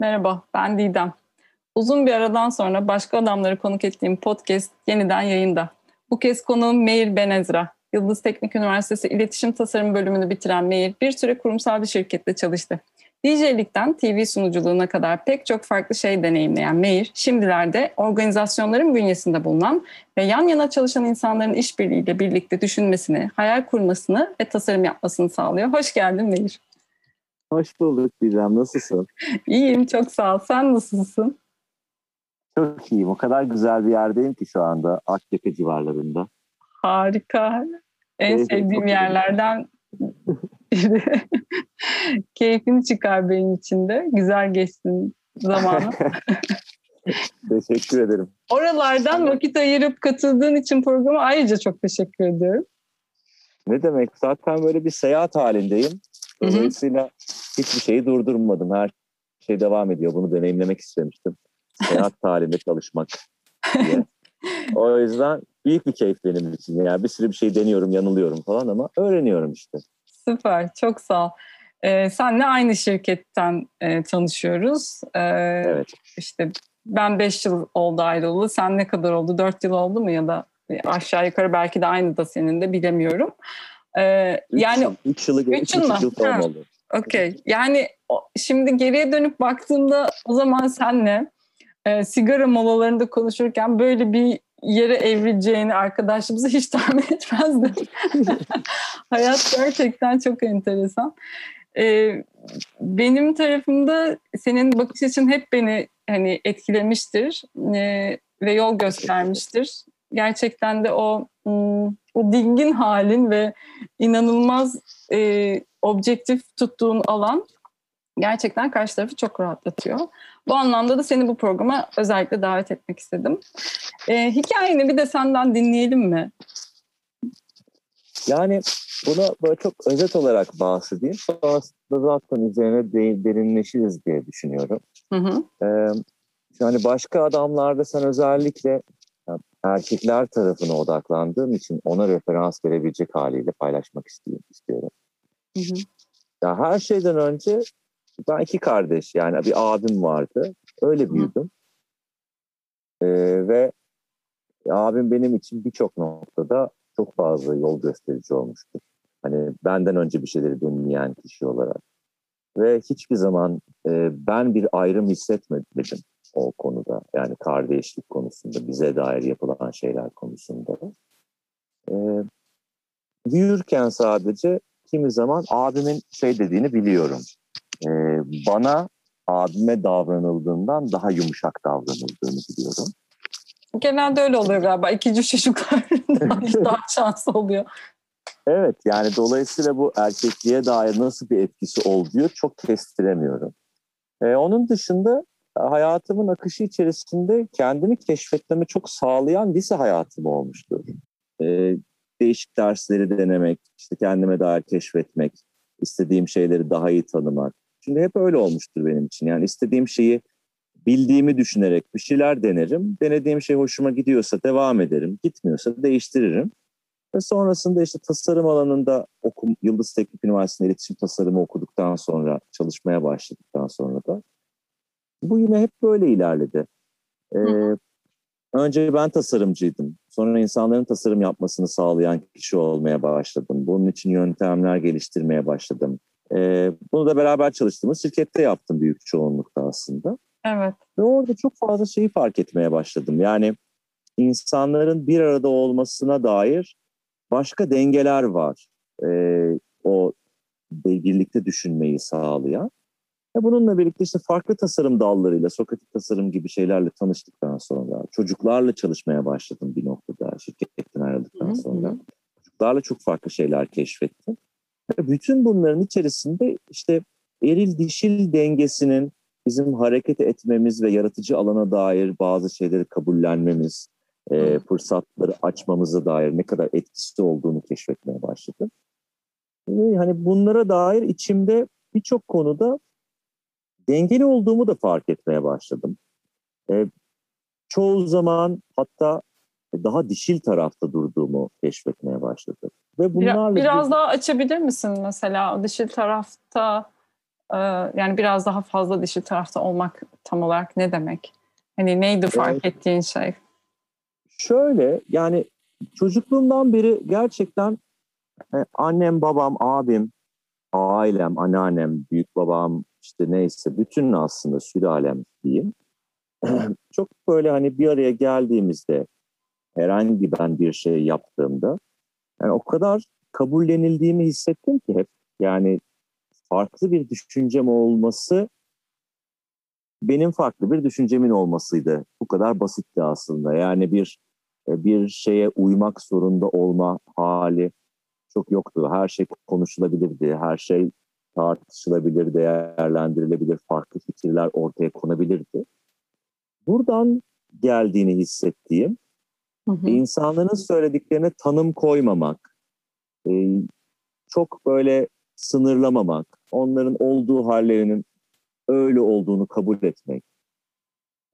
Merhaba, ben Didem. Uzun bir aradan sonra başka adamları konuk ettiğim podcast yeniden yayında. Bu kez konuğum Meir Benezra. Yıldız Teknik Üniversitesi İletişim Tasarım bölümünü bitiren Meir bir süre kurumsal bir şirkette çalıştı. DJ'likten TV sunuculuğuna kadar pek çok farklı şey deneyimleyen Meir, şimdilerde organizasyonların bünyesinde bulunan ve yan yana çalışan insanların işbirliğiyle birlikte düşünmesini, hayal kurmasını ve tasarım yapmasını sağlıyor. Hoş geldin Meir. Hoş bulduk Didem. Nasılsın? İyiyim, çok sağ ol. Sen nasılsın? Çok iyiyim. O kadar güzel bir yerdeyim ki şu anda Aktepe civarlarında. Harika. En evet, sevdiğim yerlerden biri. Keyfini çıkar benim için de. Güzel geçsin zamanı. teşekkür ederim. Oralardan vakit ayırıp katıldığın için programa ayrıca çok teşekkür ediyorum. Ne demek? Zaten böyle bir seyahat halindeyim. Dolayısıyla hiçbir şeyi durdurmadım. Her şey devam ediyor. Bunu deneyimlemek istemiştim. Seyahat halinde çalışmak diye. O yüzden büyük bir keyif benim için. Yani bir sürü bir şey deniyorum, yanılıyorum falan ama öğreniyorum işte. Süper, çok sağ ol. Ee, senle aynı şirketten e, tanışıyoruz. Ee, evet. İşte ben 5 yıl oldu ayrılalı. Sen ne kadar oldu? 4 yıl oldu mu ya da aşağı yukarı belki de aynı da senin de bilemiyorum. Ee, üç, yani 3 yılı üç yıl, yıl falan oldu. Okey. Yani şimdi geriye dönüp baktığımda o zaman senle e, sigara molalarında konuşurken böyle bir yere evrileceğini arkadaşımızı hiç tahmin etmezdim. Hayat gerçekten çok enteresan. Ee, benim tarafımda senin bakış için hep beni hani etkilemiştir e, ve yol göstermiştir. Gerçekten de o hmm, o dingin halin ve inanılmaz e, objektif tuttuğun alan gerçekten karşı tarafı çok rahatlatıyor. Bu anlamda da seni bu programa özellikle davet etmek istedim. Ee, hikayeni bir de senden dinleyelim mi? Yani bunu böyle çok özet olarak bahsedeyim. Sonrasında zaten üzerine derinleşiriz diye düşünüyorum. Hı hı. Ee, yani başka adamlarda sen özellikle erkekler tarafına odaklandığım için ona referans verebilecek haliyle paylaşmak istiyorum. Hı hı. Ya her şeyden önce ben iki kardeş yani bir abim vardı. Öyle büyüdüm. Ee, ve abim benim için birçok noktada çok fazla yol gösterici olmuştur. Hani benden önce bir şeyleri dinleyen kişi olarak. Ve hiçbir zaman e, ben bir ayrım hissetmedim o konuda. Yani kardeşlik konusunda, bize dair yapılan şeyler konusunda. Ee, büyürken sadece kimi zaman abimin şey dediğini biliyorum. Ee, bana abime davranıldığından daha yumuşak davranıldığını biliyorum. Genelde öyle oluyor galiba. İkinci çocuklar daha şanslı oluyor. Evet yani dolayısıyla bu erkekliğe dair nasıl bir etkisi olduğu çok kestiremiyorum. Ee, onun dışında hayatımın akışı içerisinde kendimi keşfetmemi çok sağlayan lise hayatım olmuştu. Ee, değişik dersleri denemek, işte kendime dair keşfetmek, istediğim şeyleri daha iyi tanımak. Şimdi hep öyle olmuştur benim için. Yani istediğim şeyi bildiğimi düşünerek bir şeyler denerim. Denediğim şey hoşuma gidiyorsa devam ederim. Gitmiyorsa değiştiririm. Ve sonrasında işte tasarım alanında okum, Yıldız Teknik Üniversitesi'nde iletişim tasarımı okuduktan sonra, çalışmaya başladıktan sonra da bu yine hep böyle ilerledi. Ee, önce ben tasarımcıydım. Sonra insanların tasarım yapmasını sağlayan kişi olmaya başladım. Bunun için yöntemler geliştirmeye başladım. Ee, bunu da beraber çalıştığımız şirkette yaptım büyük çoğunlukta aslında. Evet. Ve orada çok fazla şeyi fark etmeye başladım. Yani insanların bir arada olmasına dair başka dengeler var. Ee, o birlikte düşünmeyi sağlayan. Ve bununla birlikte işte farklı tasarım dallarıyla, Sokratik tasarım gibi şeylerle tanıştıktan sonra çocuklarla çalışmaya başladım bir noktada şirketten ayrıldıktan sonra. Çocuklarla çok farklı şeyler keşfettim. Ve bütün bunların içerisinde işte eril dişil dengesinin bizim hareket etmemiz ve yaratıcı alana dair bazı şeyleri kabullenmemiz, e, fırsatları açmamıza dair ne kadar etkisi olduğunu keşfetmeye başladım. Ve hani bunlara dair içimde birçok konuda dengeli olduğumu da fark etmeye başladım. E, çoğu zaman hatta daha dişil tarafta durduğumu keşfetmeye başladım. Ve bunlarla biraz bir... daha açabilir misin mesela dişil tarafta yani biraz daha fazla dişil tarafta olmak tam olarak ne demek? Hani neydi fark evet. ettiğin şey? Şöyle yani çocukluğumdan beri gerçekten e, annem, babam, abim, ailem, anneannem, büyük babam işte neyse bütün aslında sülalem diyeyim. Çok böyle hani bir araya geldiğimizde herhangi ben bir şey yaptığımda yani o kadar kabullenildiğimi hissettim ki hep yani farklı bir düşüncem olması benim farklı bir düşüncemin olmasıydı. Bu kadar basitti aslında. Yani bir bir şeye uymak zorunda olma hali çok yoktu. Her şey konuşulabilirdi, her şey tartışılabilir, değerlendirilebilir, farklı fikirler ortaya konabilirdi. Buradan geldiğini hissettiğim, hı hı. insanların söylediklerine tanım koymamak, e, çok böyle sınırlamamak, onların olduğu hallerinin öyle olduğunu kabul etmek.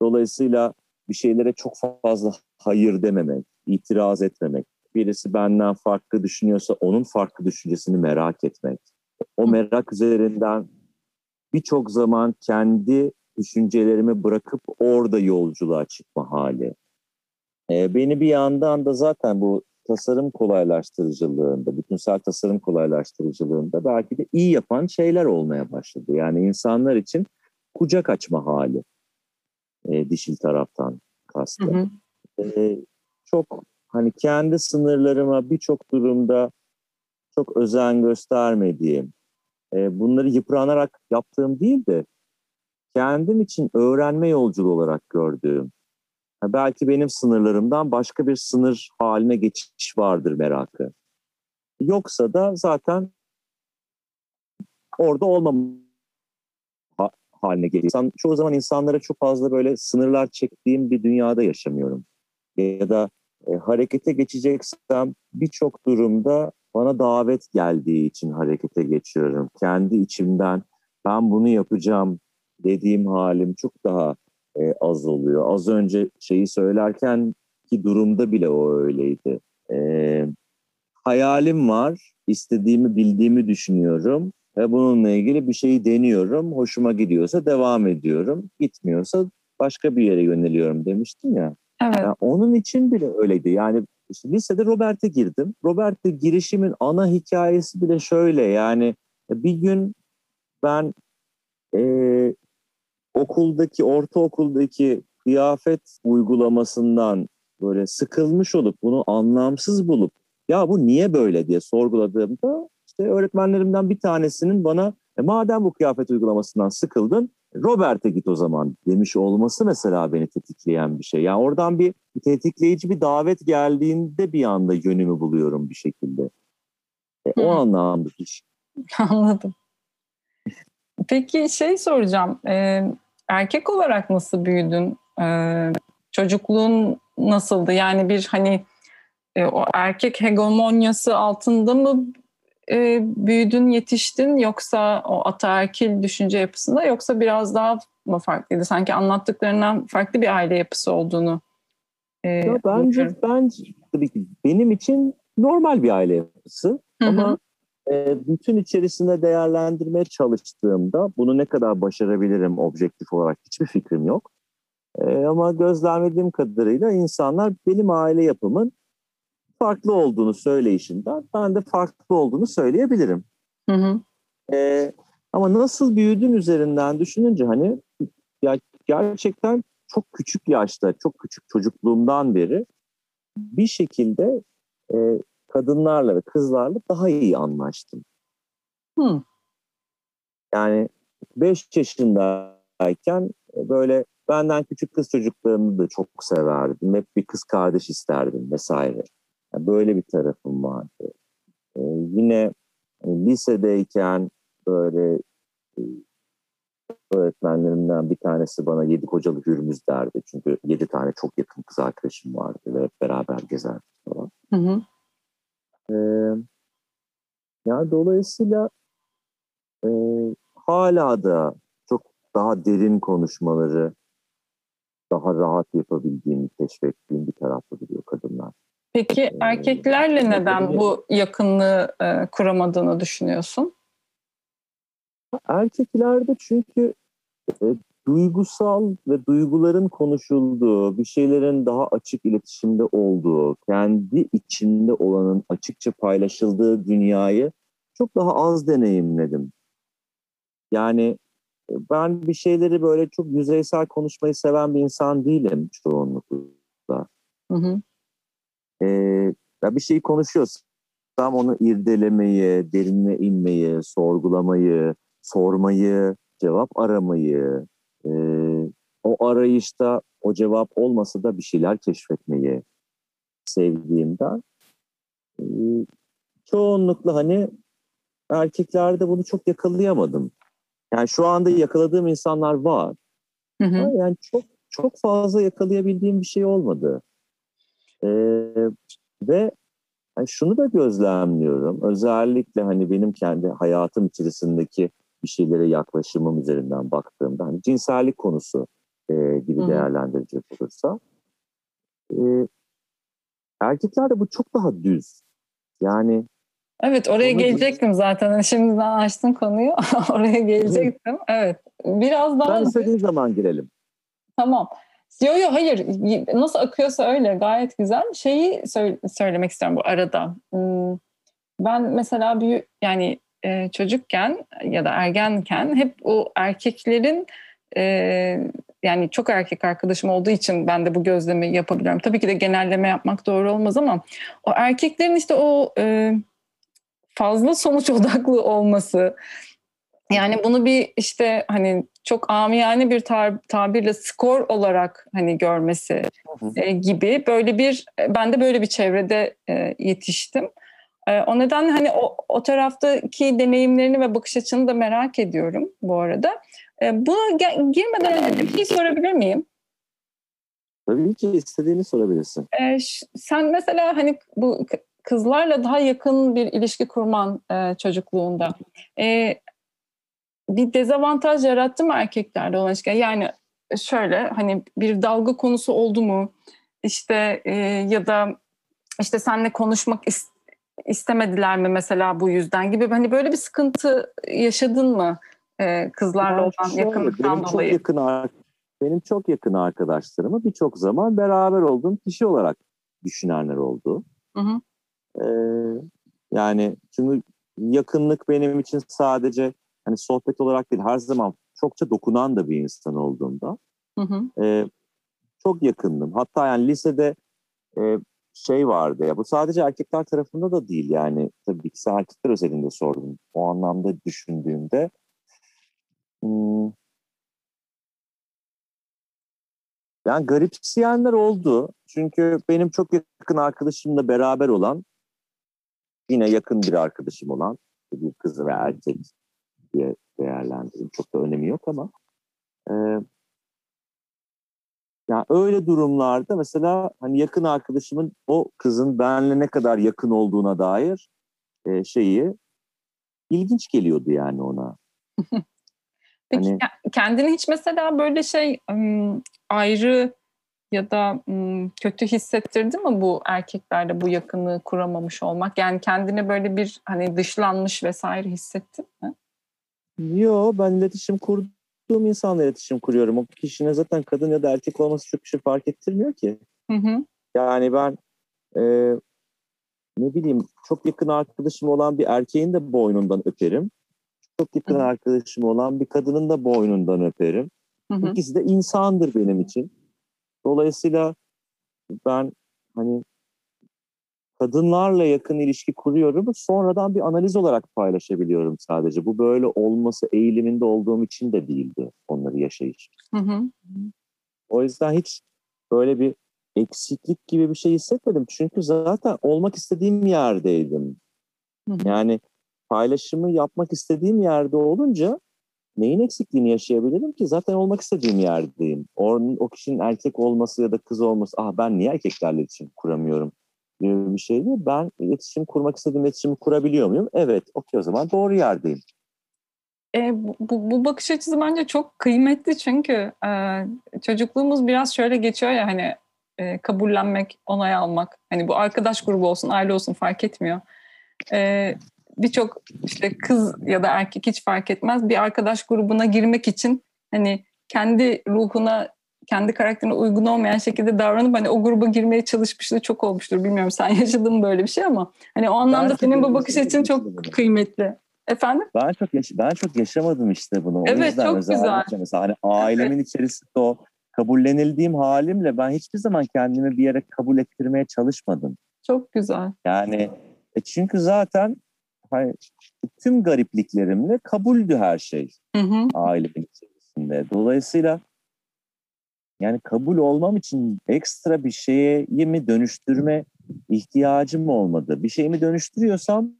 Dolayısıyla bir şeylere çok fazla hayır dememek, itiraz etmemek. Birisi benden farklı düşünüyorsa onun farklı düşüncesini merak etmek. O merak üzerinden birçok zaman kendi düşüncelerimi bırakıp orada yolculuğa çıkma hali. Ee, beni bir yandan da zaten bu tasarım kolaylaştırıcılığında, bütünsel tasarım kolaylaştırıcılığında belki de iyi yapan şeyler olmaya başladı. Yani insanlar için kucak açma hali e, dişil taraftan kastı. Hı hı. E, çok hani kendi sınırlarıma birçok durumda çok özen göstermediğim, e, bunları yıpranarak yaptığım değil de kendim için öğrenme yolculuğu olarak gördüğüm, belki benim sınırlarımdan başka bir sınır haline geçiş vardır merakı. Yoksa da zaten orada olmam haline geliyor. Çoğu zaman insanlara çok fazla böyle sınırlar çektiğim bir dünyada yaşamıyorum. Ya da e, harekete geçeceksem birçok durumda bana davet geldiği için harekete geçiyorum. Kendi içimden ben bunu yapacağım dediğim halim çok daha e, az oluyor. Az önce şeyi söylerken ki durumda bile o öyleydi. E, hayalim var, istediğimi bildiğimi düşünüyorum ve bununla ilgili bir şeyi deniyorum. Hoşuma gidiyorsa devam ediyorum, gitmiyorsa başka bir yere yöneliyorum demiştim ya. Evet. Yani onun için bile öyleydi. Yani işte lisede Robert'e girdim. Robert'e girişimin ana hikayesi bile şöyle yani bir gün ben e, okuldaki, ortaokuldaki kıyafet uygulamasından böyle sıkılmış olup bunu anlamsız bulup ya bu niye böyle diye sorguladığımda işte öğretmenlerimden bir tanesinin bana e, madem bu kıyafet uygulamasından sıkıldın Robert'e git o zaman demiş olması mesela beni tetikleyen bir şey. Yani oradan bir tetikleyici bir davet geldiğinde bir anda yönümü buluyorum bir şekilde. E, o anlamda iş. Anladım. Peki şey soracağım. E, erkek olarak nasıl büyüdün? E, çocukluğun nasıldı? Yani bir hani e, o erkek hegemonyası altında mı e, büyüdün, yetiştin yoksa o ataerkil düşünce yapısında yoksa biraz daha mı farklıydı? Sanki anlattıklarından farklı bir aile yapısı olduğunu e, ya bence, bence tabii ki benim için normal bir aile yapısı Hı-hı. ama e, bütün içerisinde değerlendirmeye çalıştığımda bunu ne kadar başarabilirim objektif olarak hiçbir fikrim yok. E, ama gözlemlediğim kadarıyla insanlar benim aile yapımın farklı olduğunu söyleyişinden ben de farklı olduğunu söyleyebilirim. Hı hı. E, ama nasıl büyüdün üzerinden düşününce hani ya gerçekten çok küçük yaşta, çok küçük çocukluğumdan beri bir şekilde e, kadınlarla ve kızlarla daha iyi anlaştım. Hı. Yani 5 yaşındayken e, böyle benden küçük kız çocuklarını da çok severdim. Hep bir kız kardeş isterdim vesaire. Yani böyle bir tarafım vardı. Ee, yine hani lisedeyken böyle e, öğretmenlerimden bir tanesi bana yedi kocalı hürmüz derdi. Çünkü yedi tane çok yakın kız arkadaşım vardı ve hep beraber gezerdik falan. Hı hı. Ee, yani dolayısıyla e, hala da çok daha derin konuşmaları daha rahat yapabildiğini keşfettiğim bir tarafta duruyor kadınlar. Peki ee, erkeklerle neden bu yakınlığı e, kuramadığını düşünüyorsun? erkeklerde çünkü e, duygusal ve duyguların konuşulduğu, bir şeylerin daha açık iletişimde olduğu, kendi içinde olanın açıkça paylaşıldığı dünyayı çok daha az deneyimledim. Yani e, ben bir şeyleri böyle çok yüzeysel konuşmayı seven bir insan değilim çoğunlukla. Hı hı. Ee, bir şeyi konuşuyorsam onu irdelemeyi, derinine inmeyi, sorgulamayı, sormayı, cevap aramayı, e, o arayışta o cevap olmasa da bir şeyler keşfetmeyi sevdiğimden e, çoğunlukla hani erkeklerde bunu çok yakalayamadım. Yani şu anda yakaladığım insanlar var. Hı hı. Yani çok çok fazla yakalayabildiğim bir şey olmadı. Ee, ve yani şunu da gözlemliyorum. Özellikle hani benim kendi hayatım içerisindeki bir şeylere yaklaşımım üzerinden baktığımda hani cinsellik konusu e, gibi Hı-hı. değerlendirecek olursa e, erkeklerde bu çok daha düz. Yani Evet oraya gelecektim düz. zaten. Hani şimdiden açtın konuyu. oraya gelecektim. Evet. Biraz daha... Ben istediğin zaman girelim. Tamam. Yo yo hayır. Nasıl akıyorsa öyle gayet güzel. Şeyi söylemek istiyorum bu arada. Hmm, ben mesela bir yani e, çocukken ya da ergenken hep o erkeklerin e, yani çok erkek arkadaşım olduğu için ben de bu gözlemi yapabiliyorum. Tabii ki de genelleme yapmak doğru olmaz ama o erkeklerin işte o e, fazla sonuç odaklı olması yani bunu bir işte hani çok amiyane bir tar- tabirle skor olarak hani görmesi e, gibi böyle bir ben de böyle bir çevrede e, yetiştim. E, o nedenle hani o, o taraftaki deneyimlerini ve bakış açını da merak ediyorum bu arada. E, buna ge- girmeden önce bir şey sorabilir miyim? Tabii ki istediğini sorabilirsin. E, sen mesela hani bu kızlarla daha yakın bir ilişki kurman e, çocukluğunda. E, bir dezavantaj yarattı mı erkeklerde olan ilişki? Yani şöyle hani bir dalga konusu oldu mu? İşte e, ya da işte seninle konuşmak ist istemediler mi mesela bu yüzden gibi hani böyle bir sıkıntı yaşadın mı e, kızlarla ben olan şöyle, yakınlıktan benim dolayı? Çok yakın, benim çok yakın arkadaşlarımı birçok zaman beraber olduğum kişi olarak düşünenler oldu. Hı hı. Ee, yani çünkü yakınlık benim için sadece hani sohbet olarak değil her zaman çokça dokunan da bir insan olduğunda hı hı. E, çok yakındım. Hatta yani lisede e, şey vardı ya bu sadece erkekler tarafında da değil yani tabii ki sen erkekler özelinde sordum. O anlamda düşündüğümde hmm, yani garipseyenler oldu. Çünkü benim çok yakın arkadaşımla beraber olan yine yakın bir arkadaşım olan bir kız ve erkek diye değerlendirdim. Çok da önemi yok ama e, yani öyle durumlarda mesela hani yakın arkadaşımın o kızın benle ne kadar yakın olduğuna dair e, şeyi ilginç geliyordu yani ona. Peki hani, kendini hiç mesela böyle şey ayrı ya da kötü hissettirdi mi bu erkeklerde bu yakınlığı kuramamış olmak? Yani kendini böyle bir hani dışlanmış vesaire hissettin mi? Yo ben iletişim kurdum tuttuğum insanla iletişim kuruyorum. O kişinin zaten kadın ya da erkek olması çok bir şey fark ettirmiyor ki. Hı hı. Yani ben e, ne bileyim çok yakın arkadaşım olan bir erkeğin de boynundan öperim. Çok yakın hı. arkadaşım olan bir kadının da boynundan öperim. Hı hı. İkisi de insandır benim için. Dolayısıyla ben hani kadınlarla yakın ilişki kuruyorum. Sonradan bir analiz olarak paylaşabiliyorum sadece. Bu böyle olması eğiliminde olduğum için de değildi onları yaşayış. Hı hı. O yüzden hiç böyle bir eksiklik gibi bir şey hissetmedim. Çünkü zaten olmak istediğim yerdeydim. Hı hı. Yani paylaşımı yapmak istediğim yerde olunca neyin eksikliğini yaşayabilirim ki? Zaten olmak istediğim yerdeyim. O, o kişinin erkek olması ya da kız olması, ah ben niye erkeklerle iletişim kuramıyorum bir şey değil. Ben iletişim kurmak istediğim iletişimi kurabiliyor muyum? Evet, okey o zaman doğru yerdeyim. E, bu, bu bakış açısı bence çok kıymetli çünkü e, çocukluğumuz biraz şöyle geçiyor ya hani e, kabullenmek, onay almak. Hani bu arkadaş grubu olsun, aile olsun fark etmiyor. E, birçok işte kız ya da erkek hiç fark etmez bir arkadaş grubuna girmek için hani kendi ruhuna kendi karakterine uygun olmayan şekilde davranıp hani o gruba girmeye çalışmışlığı çok olmuştur. Bilmiyorum sen yaşadın mı böyle bir şey ama hani o anlamda ben senin bu bakış açın çok kıymetli. Efendim? Ben çok yaş- ben çok yaşamadım işte bunu. Evet çok güzel. Mesela hani ailemin evet. içerisinde o kabullenildiğim halimle ben hiçbir zaman kendimi bir yere kabul ettirmeye çalışmadım. Çok güzel. Yani e çünkü zaten hani, tüm garipliklerimle kabuldü her şey hı hı. ailemin içerisinde. Dolayısıyla yani kabul olmam için ekstra bir şeye mi dönüştürme ihtiyacım olmadı. Bir şeyimi dönüştürüyorsam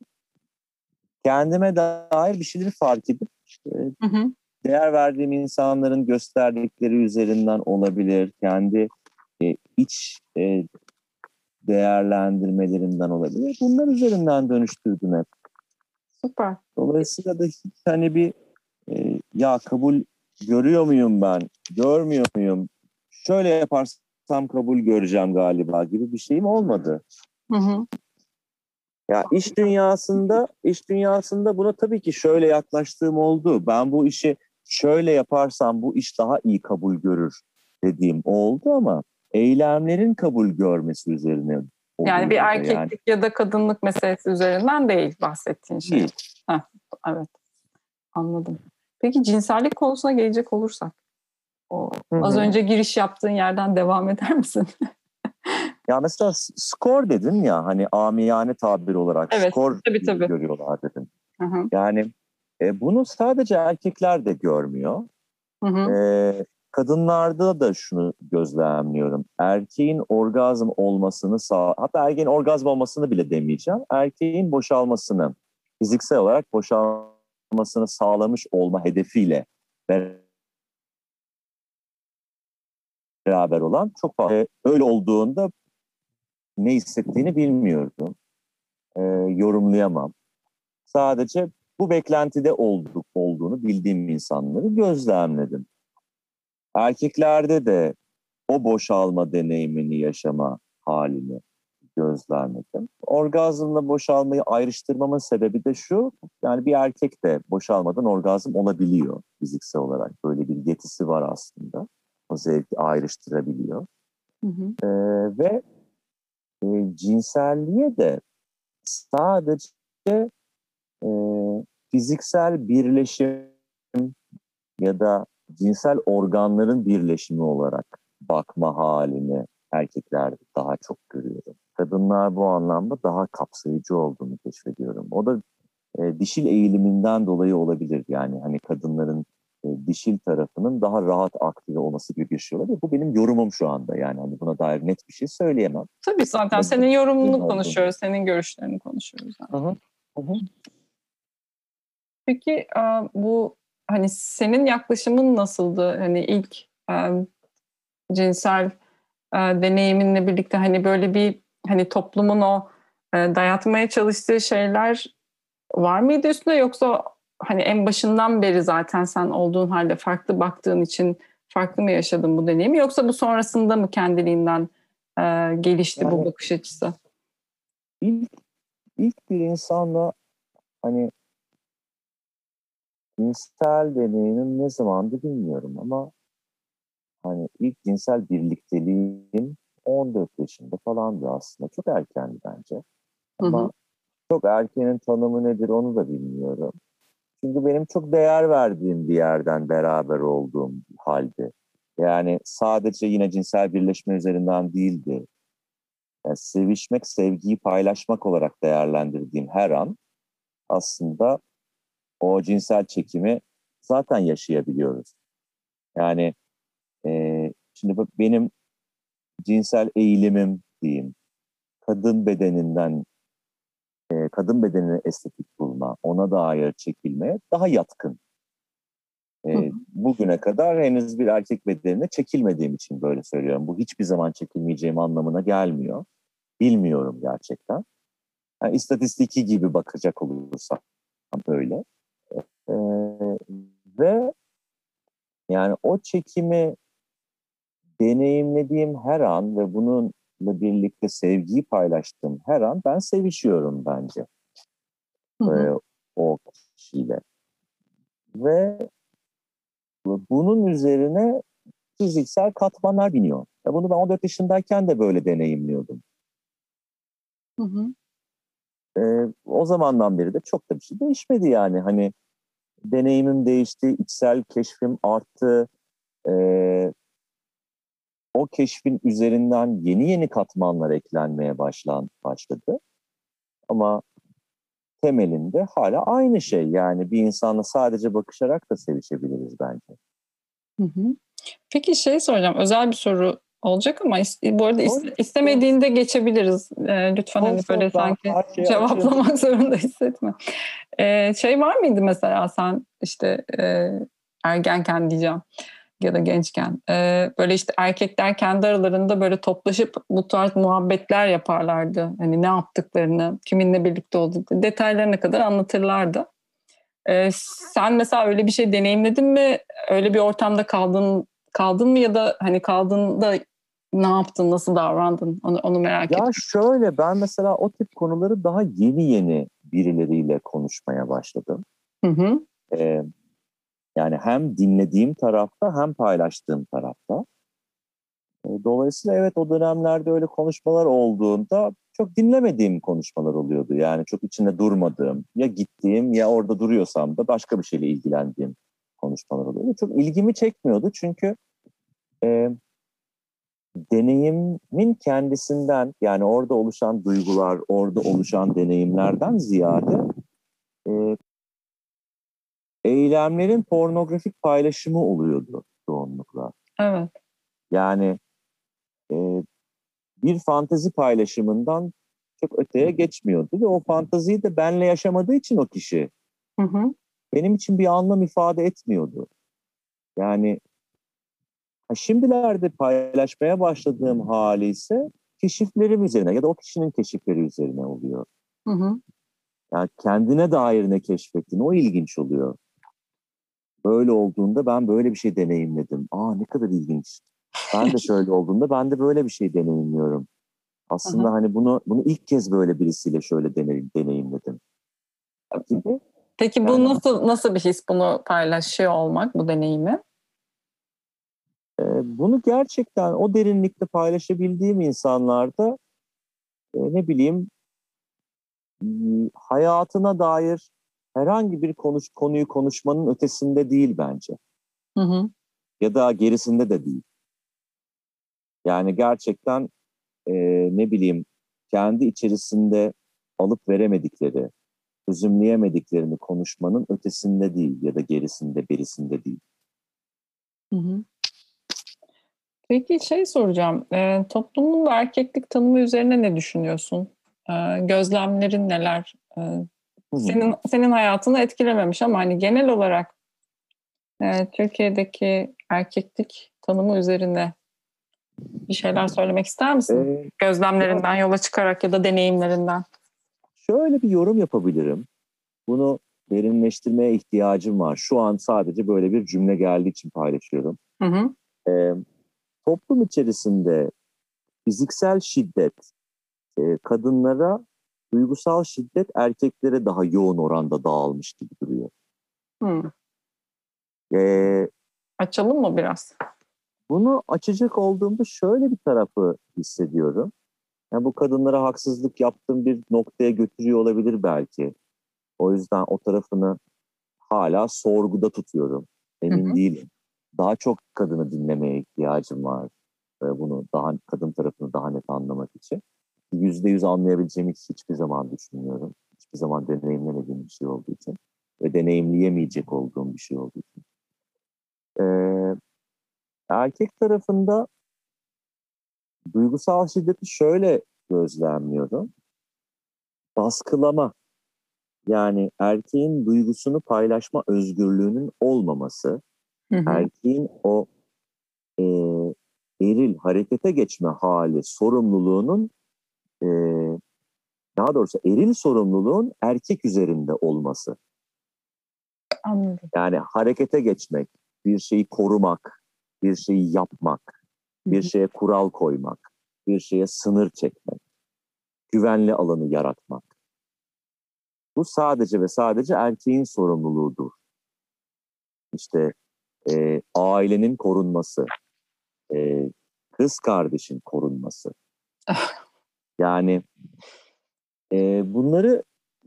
kendime dair bir şeyleri fark edip hı hı. değer verdiğim insanların gösterdikleri üzerinden olabilir. Kendi e, iç e, değerlendirmelerinden olabilir. Bunlar üzerinden dönüştürdüm hep. Süper. Dolayısıyla da hiç hani bir e, ya kabul görüyor muyum ben, görmüyor muyum, şöyle yaparsam kabul göreceğim galiba gibi bir şeyim olmadı. Hı hı. Ya iş dünyasında iş dünyasında buna tabii ki şöyle yaklaştığım oldu. Ben bu işi şöyle yaparsam bu iş daha iyi kabul görür dediğim oldu ama eylemlerin kabul görmesi üzerine yani bir erkeklik yani. ya da kadınlık meselesi üzerinden değil bahsettiğin şey. Değil. Heh, evet anladım. Peki cinsellik konusuna gelecek olursak o Hı-hı. az önce giriş yaptığın yerden devam eder misin? ya mesela skor dedin ya hani amiyane tabir olarak evet, skor tabii, tabii. görüyorlar dedim. Hı-hı. Yani e, bunu sadece erkekler de görmüyor. E, kadınlarda da şunu gözlemliyorum. Erkeğin orgazm olmasını sağ hatta erkeğin orgazm olmasını bile demeyeceğim. Erkeğin boşalmasını fiziksel olarak boşalmasını sağlamış olma hedefiyle beraber olan çok fazla. Ee, öyle olduğunda ne hissettiğini bilmiyordum. Ee, yorumlayamam. Sadece bu beklentide olduk olduğunu bildiğim insanları gözlemledim. Erkeklerde de o boşalma deneyimini yaşama halini gözlemledim. Orgazmla boşalmayı ayrıştırmamın sebebi de şu, yani bir erkek de boşalmadan orgazm olabiliyor fiziksel olarak. Böyle bir yetisi var aslında o zevki ayrıştırabiliyor. Hı hı. E, ve e, cinselliğe de sadece e, fiziksel birleşim ya da cinsel organların birleşimi olarak bakma halini erkeklerde daha çok görüyorum. Kadınlar bu anlamda daha kapsayıcı olduğunu keşfediyorum. O da e, dişil eğiliminden dolayı olabilir. Yani hani kadınların dişil tarafının daha rahat aktive olması gibi bir şey olabilir. Bu benim yorumum şu anda yani hani buna dair net bir şey söyleyemem. Tabii zaten senin yorumunu konuşuyoruz, senin görüşlerini konuşuyoruz. Yani. Hı hı. Peki e, bu hani senin yaklaşımın nasıldı? Hani ilk e, cinsel deneyiminle birlikte hani böyle bir hani toplumun o dayatmaya çalıştığı şeyler var mıydı üstünde yoksa hani en başından beri zaten sen olduğun halde farklı baktığın için farklı mı yaşadın bu deneyimi yoksa bu sonrasında mı kendiliğinden e, gelişti yani, bu bakış açısı? İlk, ilk bir insanla hani cinsel deneyimim ne zamandı bilmiyorum ama hani ilk cinsel birlikteliğim 14 yaşında falandı aslında. Çok erkendi bence. Ama hı hı. çok erkenin tanımı nedir onu da bilmiyorum. Çünkü benim çok değer verdiğim bir yerden beraber olduğum halde. Yani sadece yine cinsel birleşme üzerinden değildi. Yani sevişmek, sevgiyi paylaşmak olarak değerlendirdiğim her an aslında o cinsel çekimi zaten yaşayabiliyoruz. Yani e, şimdi benim cinsel eğilimim diyeyim, kadın bedeninden e, kadın bedenini estetik bulma, ona dair çekilmeye daha yatkın. E, bugüne kadar henüz bir erkek bedenine çekilmediğim için böyle söylüyorum. Bu hiçbir zaman çekilmeyeceğim anlamına gelmiyor. Bilmiyorum gerçekten. Yani istatistiki gibi bakacak olursak böyle. E, ve yani o çekimi deneyimlediğim her an ve bunun birlikte sevgiyi paylaştığım her an ben sevişiyorum bence. hı hı. E, o kişiyle. Ve bunun üzerine fiziksel katmanlar biniyor. Ya bunu ben 14 yaşındayken de böyle deneyimliyordum. Hı hı. Ee, o zamandan beri de çok da bir şey değişmedi yani. Hani deneyimim değişti, içsel keşfim arttı. Ee, o keşfin üzerinden yeni yeni katmanlar eklenmeye başlan, başladı. Ama temelinde hala aynı şey. Yani bir insanla sadece bakışarak da sevişebiliriz bence. Hı hı. Peki şey soracağım. Özel bir soru olacak ama bu arada is- istemediğinde geçebiliriz. E, lütfen hani böyle sanki cevaplamak açıyorum. zorunda hissetme. E, şey var mıydı mesela sen işte e, ergenken diyeceğim ya da gençken e, böyle işte erkekler kendi aralarında böyle toplaşıp bu tarz muhabbetler yaparlardı. Hani ne yaptıklarını, kiminle birlikte olduklarını detaylarına kadar anlatırlardı. E, sen mesela öyle bir şey deneyimledin mi? Öyle bir ortamda kaldın kaldın mı ya da hani kaldığında ne yaptın, nasıl davrandın? Onu, onu merak ya ettim. Ya şöyle ben mesela o tip konuları daha yeni yeni birileriyle konuşmaya başladım. Hı hı. Ee, yani hem dinlediğim tarafta hem paylaştığım tarafta. Ee, dolayısıyla evet o dönemlerde öyle konuşmalar olduğunda çok dinlemediğim konuşmalar oluyordu. Yani çok içinde durmadığım, ya gittiğim ya orada duruyorsam da başka bir şeyle ilgilendiğim konuşmalar oluyordu. Çok ilgimi çekmiyordu çünkü e, deneyimin kendisinden yani orada oluşan duygular, orada oluşan deneyimlerden ziyade e, eylemlerin pornografik paylaşımı oluyordu çoğunlukla. Evet. Yani e, bir fantezi paylaşımından çok öteye geçmiyordu ve o fanteziyi de benle yaşamadığı için o kişi hı hı. benim için bir anlam ifade etmiyordu. Yani Şimdilerde paylaşmaya başladığım hali ise keşiflerim üzerine ya da o kişinin keşifleri üzerine oluyor. Hı hı. Yani kendine dair ne keşfettin o ilginç oluyor. Böyle olduğunda ben böyle bir şey deneyimledim. Aa ne kadar ilginç. Ben de şöyle olduğunda ben de böyle bir şey deneyimliyorum. Aslında Aha. hani bunu bunu ilk kez böyle birisiyle şöyle deneyim, deneyimledim. Gibi. Peki bu yani, nasıl nasıl bir his bunu paylaşıyor olmak bu deneyimi? bunu gerçekten o derinlikte paylaşabildiğim insanlarda e, ne bileyim hayatına dair herhangi bir konuş, konuyu konuşmanın ötesinde değil bence. Hı hı. Ya da gerisinde de değil. Yani gerçekten e, ne bileyim kendi içerisinde alıp veremedikleri, çözümleyemediklerini konuşmanın ötesinde değil ya da gerisinde, berisinde değil. Hı hı. Peki şey soracağım. E, toplumun erkeklik tanımı üzerine ne düşünüyorsun? E, gözlemlerin neler? E, senin senin hayatını etkilememiş ama hani genel olarak e, Türkiye'deki erkeklik tanımı üzerine bir şeyler söylemek ister misin? Ee, Gözlemlerinden yola çıkarak ya da deneyimlerinden. Şöyle bir yorum yapabilirim. Bunu derinleştirmeye ihtiyacım var. Şu an sadece böyle bir cümle geldiği için paylaşıyorum. Hı hı. Ee, toplum içerisinde fiziksel şiddet e, kadınlara, duygusal şiddet erkeklere daha yoğun oranda dağılmış gibi duruyor. Hmm. Ee, Açalım mı biraz? Bunu açacak olduğumda şöyle bir tarafı hissediyorum. Yani bu kadınlara haksızlık yaptığım bir noktaya götürüyor olabilir belki. O yüzden o tarafını hala sorguda tutuyorum. Emin hı hı. değilim daha çok kadını dinlemeye ihtiyacım var. Bunu daha kadın tarafını daha net anlamak için. Yüzde yüz anlayabileceğimi hiç, hiçbir zaman düşünmüyorum. Hiçbir zaman deneyimlemediğim bir şey olduğu için. Ve deneyimleyemeyecek olduğum bir şey olduğu için. Ee, erkek tarafında duygusal şiddeti şöyle gözlemliyorum. Baskılama. Yani erkeğin duygusunu paylaşma özgürlüğünün olmaması Hı hı. Erkeğin o e, eril harekete geçme hali sorumluluğunun e, daha doğrusu eril sorumluluğun erkek üzerinde olması. Anladım. Yani harekete geçmek, bir şeyi korumak, bir şeyi yapmak, bir şeye kural koymak, bir şeye sınır çekmek, güvenli alanı yaratmak. bu sadece ve sadece erkeğin sorumluluğudur. İşte e, ailenin korunması, e, kız kardeşin korunması. Yani e, bunları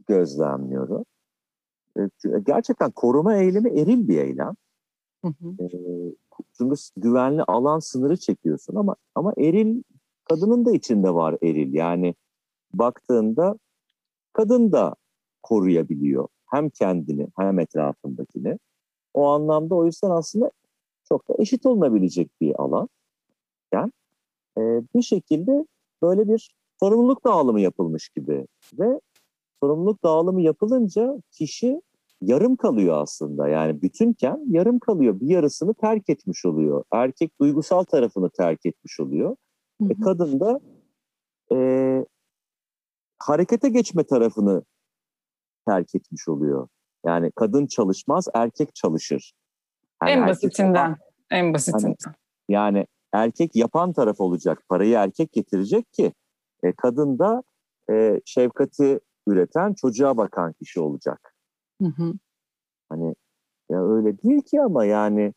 gözlemliyorum. E, gerçekten koruma eylemi eril bir eylem. Hı hı. E, çünkü güvenli alan sınırı çekiyorsun ama ama eril kadının da içinde var eril. Yani baktığında kadın da koruyabiliyor hem kendini hem etrafındakini. O anlamda o yüzden aslında çok da eşit olunabilecek bir alan. Yani e, bir şekilde böyle bir sorumluluk dağılımı yapılmış gibi ve sorumluluk dağılımı yapılınca kişi yarım kalıyor aslında. Yani bütünken yarım kalıyor. Bir yarısını terk etmiş oluyor. Erkek duygusal tarafını terk etmiş oluyor. Hı hı. E, kadın da e, harekete geçme tarafını terk etmiş oluyor. Yani kadın çalışmaz, erkek çalışır. Yani en basitinden, yapan, en basitinden. Yani, yani erkek yapan taraf olacak, parayı erkek getirecek ki e, kadın da e, şefkati üreten, çocuğa bakan kişi olacak. Hı hı. Hani ya öyle değil ki ama yani.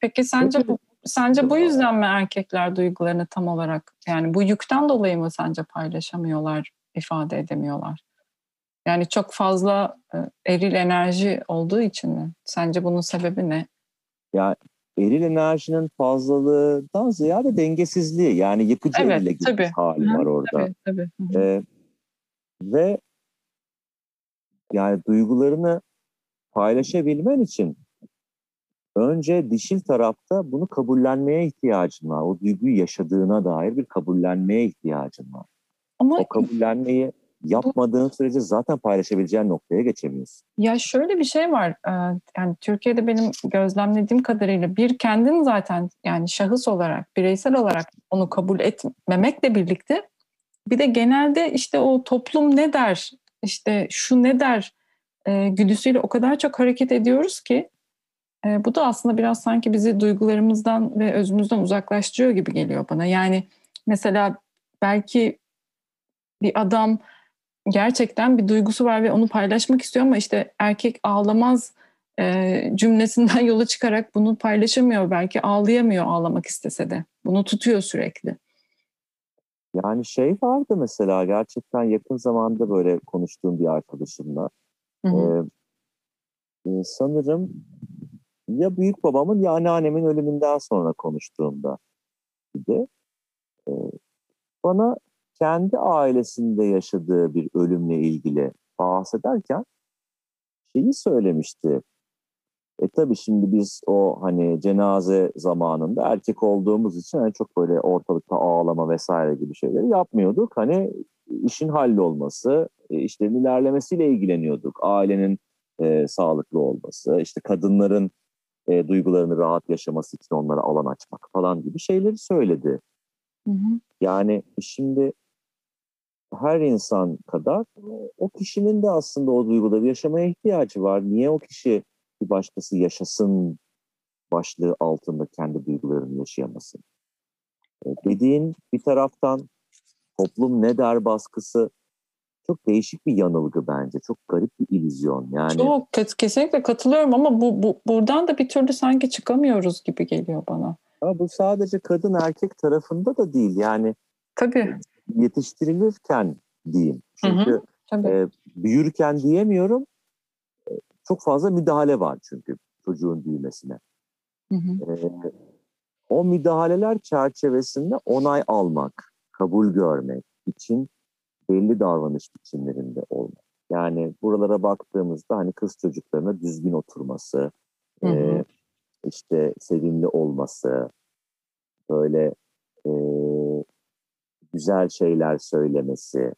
Peki sence bu sence bu yüzden mi erkekler duygularını tam olarak yani bu yükten dolayı mı sence paylaşamıyorlar, ifade edemiyorlar? Yani çok fazla e, eril enerji olduğu için mi? Sence bunun sebebi ne? Ya eril enerjinin fazlalığından ziyade dengesizliği yani yıkıcı evet, elle gitmiş hali var orada. Tabii, tabii. Ee, ve yani duygularını paylaşabilmen için önce dişil tarafta bunu kabullenmeye ihtiyacın var. O duyguyu yaşadığına dair bir kabullenmeye ihtiyacın var. Ama o kabullenmeyi yapmadığın sürece zaten paylaşabileceğin noktaya geçemiyorsun. Ya şöyle bir şey var. Yani Türkiye'de benim gözlemlediğim kadarıyla bir kendin zaten yani şahıs olarak, bireysel olarak onu kabul etmemekle birlikte bir de genelde işte o toplum ne der, işte şu ne der e, güdüsüyle o kadar çok hareket ediyoruz ki e, bu da aslında biraz sanki bizi duygularımızdan ve özümüzden uzaklaştırıyor gibi geliyor bana. Yani mesela belki bir adam gerçekten bir duygusu var ve onu paylaşmak istiyor ama işte erkek ağlamaz e, cümlesinden yola çıkarak bunu paylaşamıyor belki ağlayamıyor ağlamak istese de bunu tutuyor sürekli. Yani şey vardı mesela gerçekten yakın zamanda böyle konuştuğum bir arkadaşımla. Hı hı. Ee, sanırım ya büyük babamın ya anneannemin ölümünden sonra konuştuğumda idi. Ee, bana kendi ailesinde yaşadığı bir ölümle ilgili bahsederken şeyi söylemişti. E tabii şimdi biz o hani cenaze zamanında erkek olduğumuz için hani çok böyle ortalıkta ağlama vesaire gibi şeyleri yapmıyorduk. Hani işin hallolması, e, işlerin ilerlemesiyle ilgileniyorduk. Ailenin e, sağlıklı olması, işte kadınların e, duygularını rahat yaşaması için onlara alan açmak falan gibi şeyleri söyledi. Hı hı. Yani şimdi her insan kadar o kişinin de aslında o duyguları yaşamaya ihtiyacı var. Niye o kişi bir başkası yaşasın başlığı altında kendi duygularını yaşayamasın? E, dediğin bir taraftan toplum ne der baskısı çok değişik bir yanılgı bence. Çok garip bir illüzyon. Yani Çok kesinlikle katılıyorum ama bu, bu buradan da bir türlü sanki çıkamıyoruz gibi geliyor bana. Ama bu sadece kadın erkek tarafında da değil. Yani Tabii. Yetiştirilirken diyeyim. Çünkü hı hı, e, büyürken diyemiyorum. E, çok fazla müdahale var çünkü çocuğun büyümesine. Hı hı. E, o müdahaleler çerçevesinde onay almak, kabul görmek için belli davranış biçimlerinde olmak. Yani buralara baktığımızda hani kız çocuklarına düzgün oturması, hı hı. E, işte sevimli olması, böyle e, güzel şeyler söylemesi,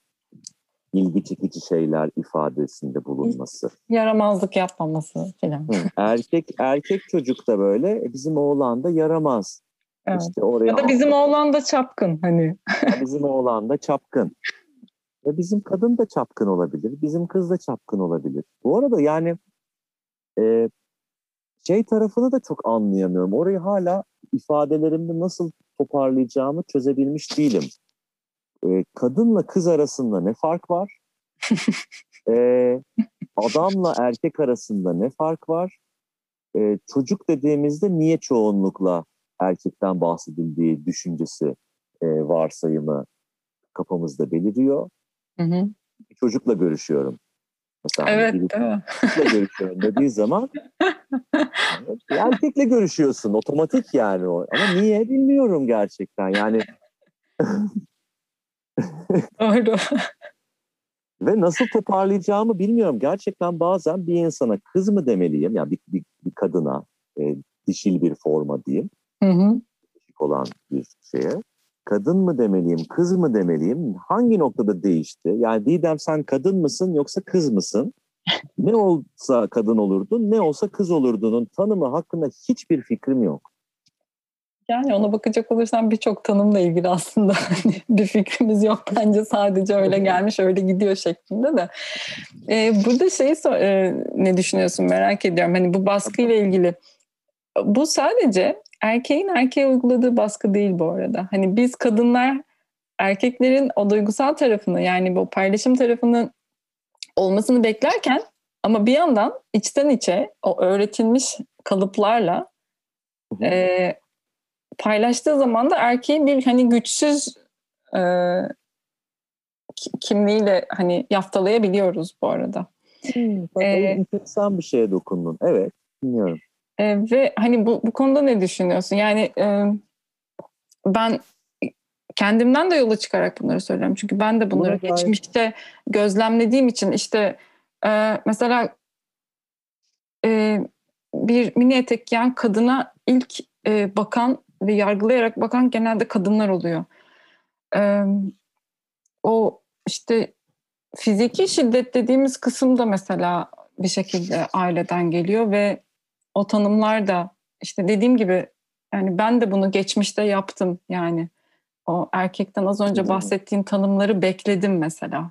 ilgi çekici şeyler ifadesinde bulunması. Yaramazlık yapmaması filan. Erkek erkek çocuk da böyle e, bizim oğlan da yaramaz. Evet. İşte oraya ya da bizim oğlan da çapkın hani. bizim oğlan da çapkın. Ve bizim kadın da çapkın olabilir. Bizim kız da çapkın olabilir. Bu arada yani e, şey tarafını da çok anlayamıyorum. Orayı hala ifadelerimde nasıl toparlayacağımı çözebilmiş değilim. E, kadınla kız arasında ne fark var? Ee, adamla erkek arasında ne fark var? Ee, çocuk dediğimizde niye çoğunlukla erkekten bahsedildiği düşüncesi e, varsayımı kafamızda beliriyor. Hı hı. Bir çocukla görüşüyorum. Mesela hani evet, evet. Çocukla görüşüyorum dediği zaman erkekle görüşüyorsun. Otomatik yani o. Ama niye bilmiyorum gerçekten. Yani Doğru. Ve nasıl toparlayacağımı bilmiyorum. Gerçekten bazen bir insana kız mı demeliyim, yani bir, bir, bir kadına e, dişil bir forma diyeyim. Hı hı. olan bir şeye. Kadın mı demeliyim, kız mı demeliyim? Hangi noktada değişti? Yani Didem sen kadın mısın yoksa kız mısın? ne olsa kadın olurdun, ne olsa kız olurdunun tanımı hakkında hiçbir fikrim yok. Yani ona bakacak olursam birçok tanımla ilgili aslında hani bir fikrimiz yok. Bence sadece öyle gelmiş öyle gidiyor şeklinde de. Ee, burada şeyi e, ne düşünüyorsun merak ediyorum. Hani bu baskıyla ilgili. Bu sadece erkeğin erkeğe uyguladığı baskı değil bu arada. Hani biz kadınlar erkeklerin o duygusal tarafını yani bu paylaşım tarafının olmasını beklerken ama bir yandan içten içe o öğretilmiş kalıplarla e, paylaştığı zaman da erkeğin bir hani güçsüz e, kimliğiyle hani yaftalayabiliyoruz bu arada. Hmm, ee, enteresan bir şeye dokundun. Evet, dinliyorum. E, ve hani bu, bu konuda ne düşünüyorsun? Yani e, ben kendimden de yola çıkarak bunları söylüyorum. Çünkü ben de bunları Buna geçmişte gayet... gözlemlediğim için işte e, mesela e, bir mini etek giyen kadına ilk e, bakan ve yargılayarak bakan genelde kadınlar oluyor. E, o işte fiziki şiddet dediğimiz kısım da mesela bir şekilde aileden geliyor ve o tanımlar da işte dediğim gibi yani ben de bunu geçmişte yaptım yani. O erkekten az önce bahsettiğin tanımları bekledim mesela.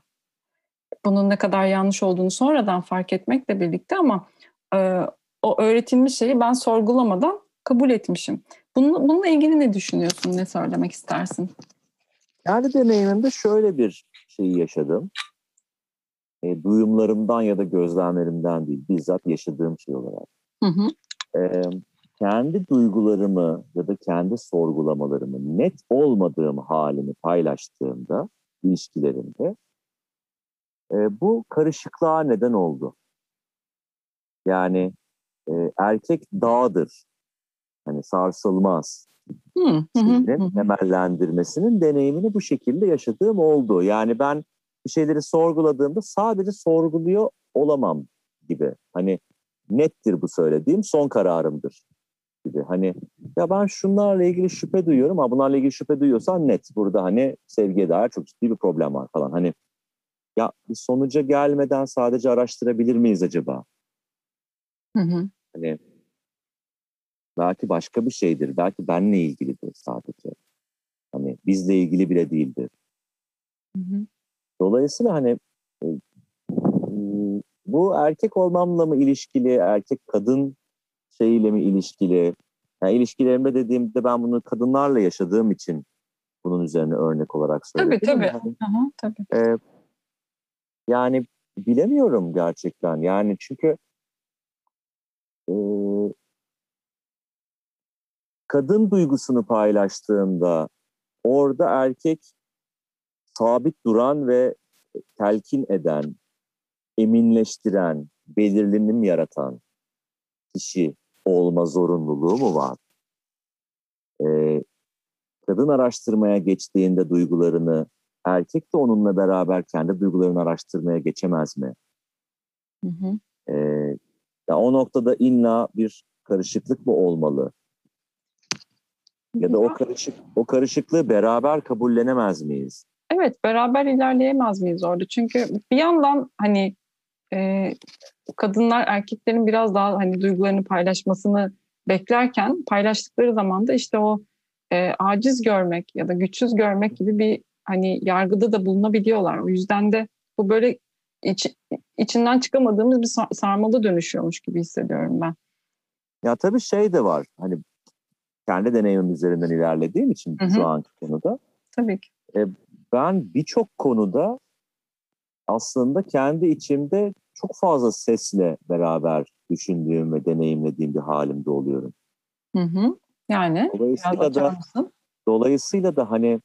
Bunun ne kadar yanlış olduğunu sonradan fark etmekle birlikte ama e, o öğretilmiş şeyi ben sorgulamadan kabul etmişim. Bununla, bununla ilgili ne düşünüyorsun? Ne söylemek istersin? Yani deneyimimde şöyle bir şeyi yaşadım. E, duyumlarımdan ya da gözlemlerimden değil, bizzat yaşadığım şey olarak. Hı hı. E, kendi duygularımı ya da kendi sorgulamalarımı net olmadığım halini paylaştığımda ilişkilerimde e, bu karışıklığa neden oldu. Yani e, erkek dağdır hani sarsılmaz hı, temellendirmesinin deneyimini bu şekilde yaşadığım oldu. Yani ben bir şeyleri sorguladığımda sadece sorguluyor olamam gibi. Hani nettir bu söylediğim son kararımdır gibi. Hani ya ben şunlarla ilgili şüphe duyuyorum ama bunlarla ilgili şüphe duyuyorsan net burada hani sevgiye dair çok ciddi bir problem var falan. Hani ya bir sonuca gelmeden sadece araştırabilir miyiz acaba? Hı hı. Hani belki başka bir şeydir. Belki benle ilgilidir sadece. Hani bizle ilgili bile değildir. Hı hı. Dolayısıyla hani e, bu erkek olmamla mı ilişkili, erkek kadın şeyiyle mi ilişkili? Yani ilişkilerimde dediğimde ben bunu kadınlarla yaşadığım için bunun üzerine örnek olarak söyledim. Tabii tabii. Hani, Aha, tabii. E, yani bilemiyorum gerçekten. Yani çünkü e, kadın duygusunu paylaştığında orada erkek sabit duran ve telkin eden, eminleştiren, belirlinim yaratan kişi olma zorunluluğu mu var? Ee, kadın araştırmaya geçtiğinde duygularını erkek de onunla beraber kendi duygularını araştırmaya geçemez mi? Hı hı. Ee, ya o noktada illa bir karışıklık mı olmalı? Ya da o karışık o karışıklığı beraber kabullenemez miyiz? Evet, beraber ilerleyemez miyiz orada? Çünkü bir yandan hani e, kadınlar erkeklerin biraz daha hani duygularını paylaşmasını beklerken paylaştıkları zaman da işte o e, aciz görmek ya da güçsüz görmek gibi bir hani yargıda da bulunabiliyorlar. O yüzden de bu böyle iç, içinden çıkamadığımız bir sarmalı dönüşüyormuş gibi hissediyorum ben. Ya tabii şey de var. Hani kendi deneyimim üzerinden ilerlediğim için Hı-hı. şu anki konuda. Tabii ki. E, ben birçok konuda aslında kendi içimde çok fazla sesle beraber düşündüğüm ve deneyimlediğim bir halimde oluyorum. Hı hı. Yani dolayısıyla da, dolayısıyla da hani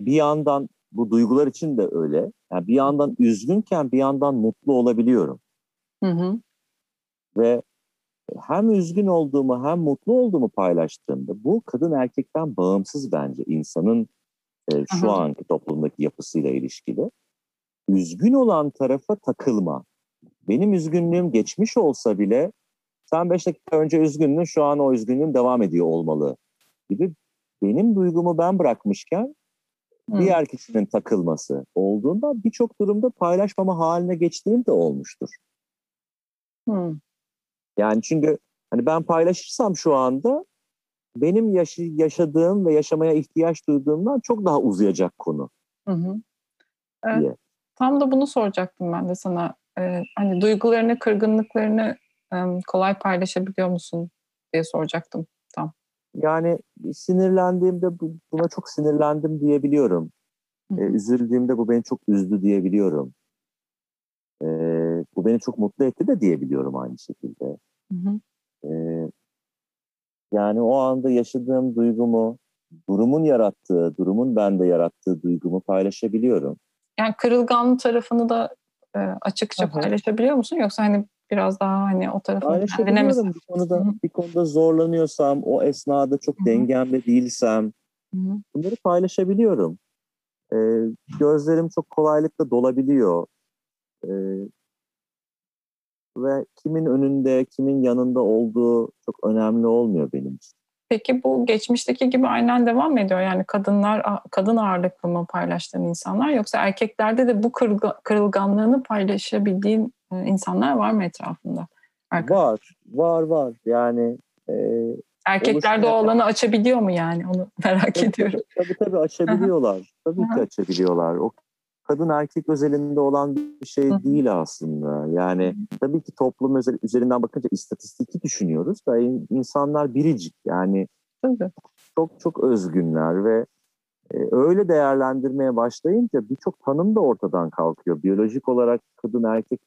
bir yandan bu duygular için de öyle. Yani bir yandan üzgünken bir yandan mutlu olabiliyorum. Hı hı. Ve hem üzgün olduğumu hem mutlu olduğumu paylaştığımda bu kadın erkekten bağımsız bence insanın e, şu Aha. anki toplumdaki yapısıyla ilişkili. Üzgün olan tarafa takılma. Benim üzgünlüğüm geçmiş olsa bile sen beş dakika önce üzgündün şu an o üzgünlüğün devam ediyor olmalı gibi benim duygumu ben bırakmışken Hı. diğer kişinin takılması olduğunda birçok durumda paylaşmama haline geçtiğim de olmuştur. Hı. Yani çünkü hani ben paylaşırsam şu anda benim yaş- yaşadığım ve yaşamaya ihtiyaç duyduğumdan çok daha uzayacak konu. Hı hı. Evet, diye. Tam da bunu soracaktım ben de sana. Ee, hani duygularını, kırgınlıklarını e, kolay paylaşabiliyor musun diye soracaktım tam. Yani sinirlendiğimde buna çok sinirlendim diyebiliyorum. Ee, üzüldüğümde bu beni çok üzdü diyebiliyorum. Beni çok mutlu etti de diyebiliyorum aynı şekilde. Hı hı. Ee, yani o anda yaşadığım duygumu, durumun yarattığı, durumun bende yarattığı duygumu paylaşabiliyorum. Yani kırılgan tarafını da e, açıkça Aha. paylaşabiliyor musun? Yoksa hani biraz daha hani o tarafını kendine mi? Bir konuda, Hı-hı. bir konuda zorlanıyorsam, o esnada çok Hı-hı. dengemde değilsem Hı-hı. bunları paylaşabiliyorum. E, gözlerim çok kolaylıkla dolabiliyor. E, ve kimin önünde, kimin yanında olduğu çok önemli olmuyor benim için. Peki bu geçmişteki gibi aynen devam ediyor? Yani kadınlar kadın ağırlıklı mı paylaştığın insanlar yoksa erkeklerde de bu kırılganlığını paylaşabildiğin e, insanlar var mı etrafında? Arkadaşlar? Var, var, var. Yani e, erkeklerde o olanı açabiliyor mu yani? Onu merak tabii, ediyorum. Tabii tabii açabiliyorlar. tabii ki açabiliyorlar. O kadın erkek özelinde olan bir şey değil aslında. Yani tabii ki toplum üzerinden bakınca istatistiki düşünüyoruz da insanlar biricik yani Tabii. çok çok özgünler ve e, öyle değerlendirmeye başlayınca birçok tanım da ortadan kalkıyor. Biyolojik olarak kadın erkek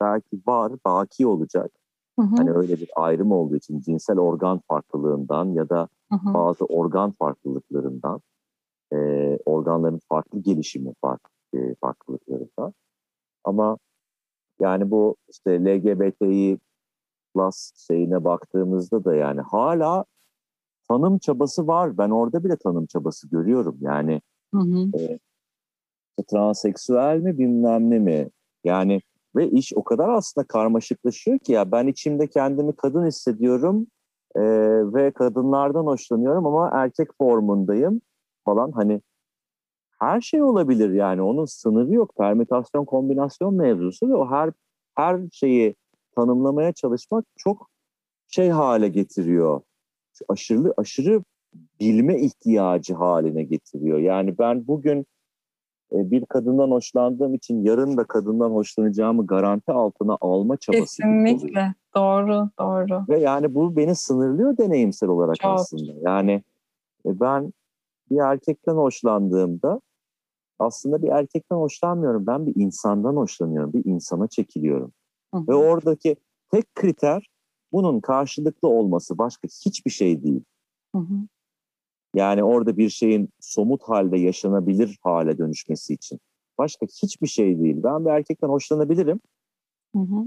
belki var, baki olacak. Hı hı. Hani öyle bir ayrım olduğu için cinsel organ farklılığından ya da hı hı. bazı organ farklılıklarından e, organların farklı gelişimi farklı e, farklılıkları var. Ama yani bu işte LGBTİ plus şeyine baktığımızda da yani hala tanım çabası var. Ben orada bile tanım çabası görüyorum. Yani hı hı. E, transseksüel mi bilmem ne mi? Yani ve iş o kadar aslında karmaşıklaşıyor ki ya ben içimde kendimi kadın hissediyorum e, ve kadınlardan hoşlanıyorum ama erkek formundayım falan hani her şey olabilir yani onun sınırı yok. Permütasyon kombinasyon mevzusu ve o her her şeyi tanımlamaya çalışmak çok şey hale getiriyor. Aşırı aşırı bilme ihtiyacı haline getiriyor. Yani ben bugün e, bir kadından hoşlandığım için yarın da kadından hoşlanacağımı garanti altına alma çabası. Kesinlikle. Doğru, doğru. Ve yani bu beni sınırlıyor deneyimsel olarak Çok. aslında. Yani e, ben bir erkekten hoşlandığımda aslında bir erkekten hoşlanmıyorum. Ben bir insandan hoşlanıyorum. Bir insana çekiliyorum. Hı hı. Ve oradaki tek kriter bunun karşılıklı olması. Başka hiçbir şey değil. Hı hı. Yani orada bir şeyin somut halde yaşanabilir hale dönüşmesi için. Başka hiçbir şey değil. Ben bir erkekten hoşlanabilirim. Hı hı.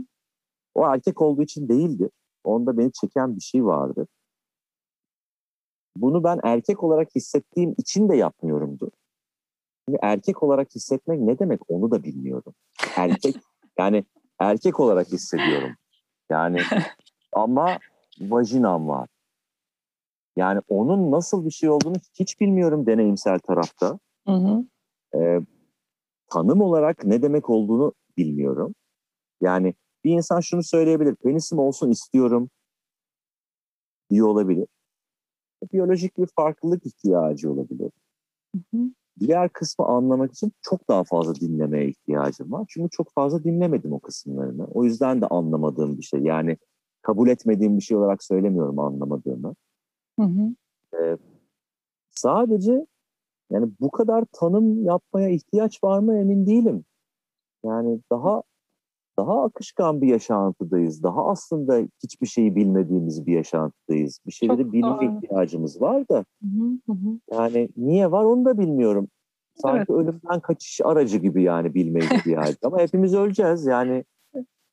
O erkek olduğu için değildir. Onda beni çeken bir şey vardır. Bunu ben erkek olarak hissettiğim için de yapmıyorumdur. Şimdi erkek olarak hissetmek ne demek onu da bilmiyorum. Erkek yani erkek olarak hissediyorum. Yani ama vajinam var. Yani onun nasıl bir şey olduğunu hiç bilmiyorum deneyimsel tarafta. Hı hı. Ee, tanım olarak ne demek olduğunu bilmiyorum. Yani bir insan şunu söyleyebilir. Penisim olsun istiyorum diye olabilir. Biyolojik bir farklılık ihtiyacı olabilir. Hı hı. Diğer kısmı anlamak için çok daha fazla dinlemeye ihtiyacım var. Çünkü çok fazla dinlemedim o kısımlarını. O yüzden de anlamadığım bir şey. Yani kabul etmediğim bir şey olarak söylemiyorum anlamadığımı. Hı hı. Ee, sadece yani bu kadar tanım yapmaya ihtiyaç var mı emin değilim. Yani daha daha akışkan bir yaşantıdayız. Daha aslında hiçbir şeyi bilmediğimiz bir yaşantıdayız. Bir şeyleri Çok bilme doğru. ihtiyacımız var da. Hı hı. Yani niye var onu da bilmiyorum. Sanki evet. ölümden kaçış aracı gibi yani bilme ihtiyacı. Ama hepimiz öleceğiz yani.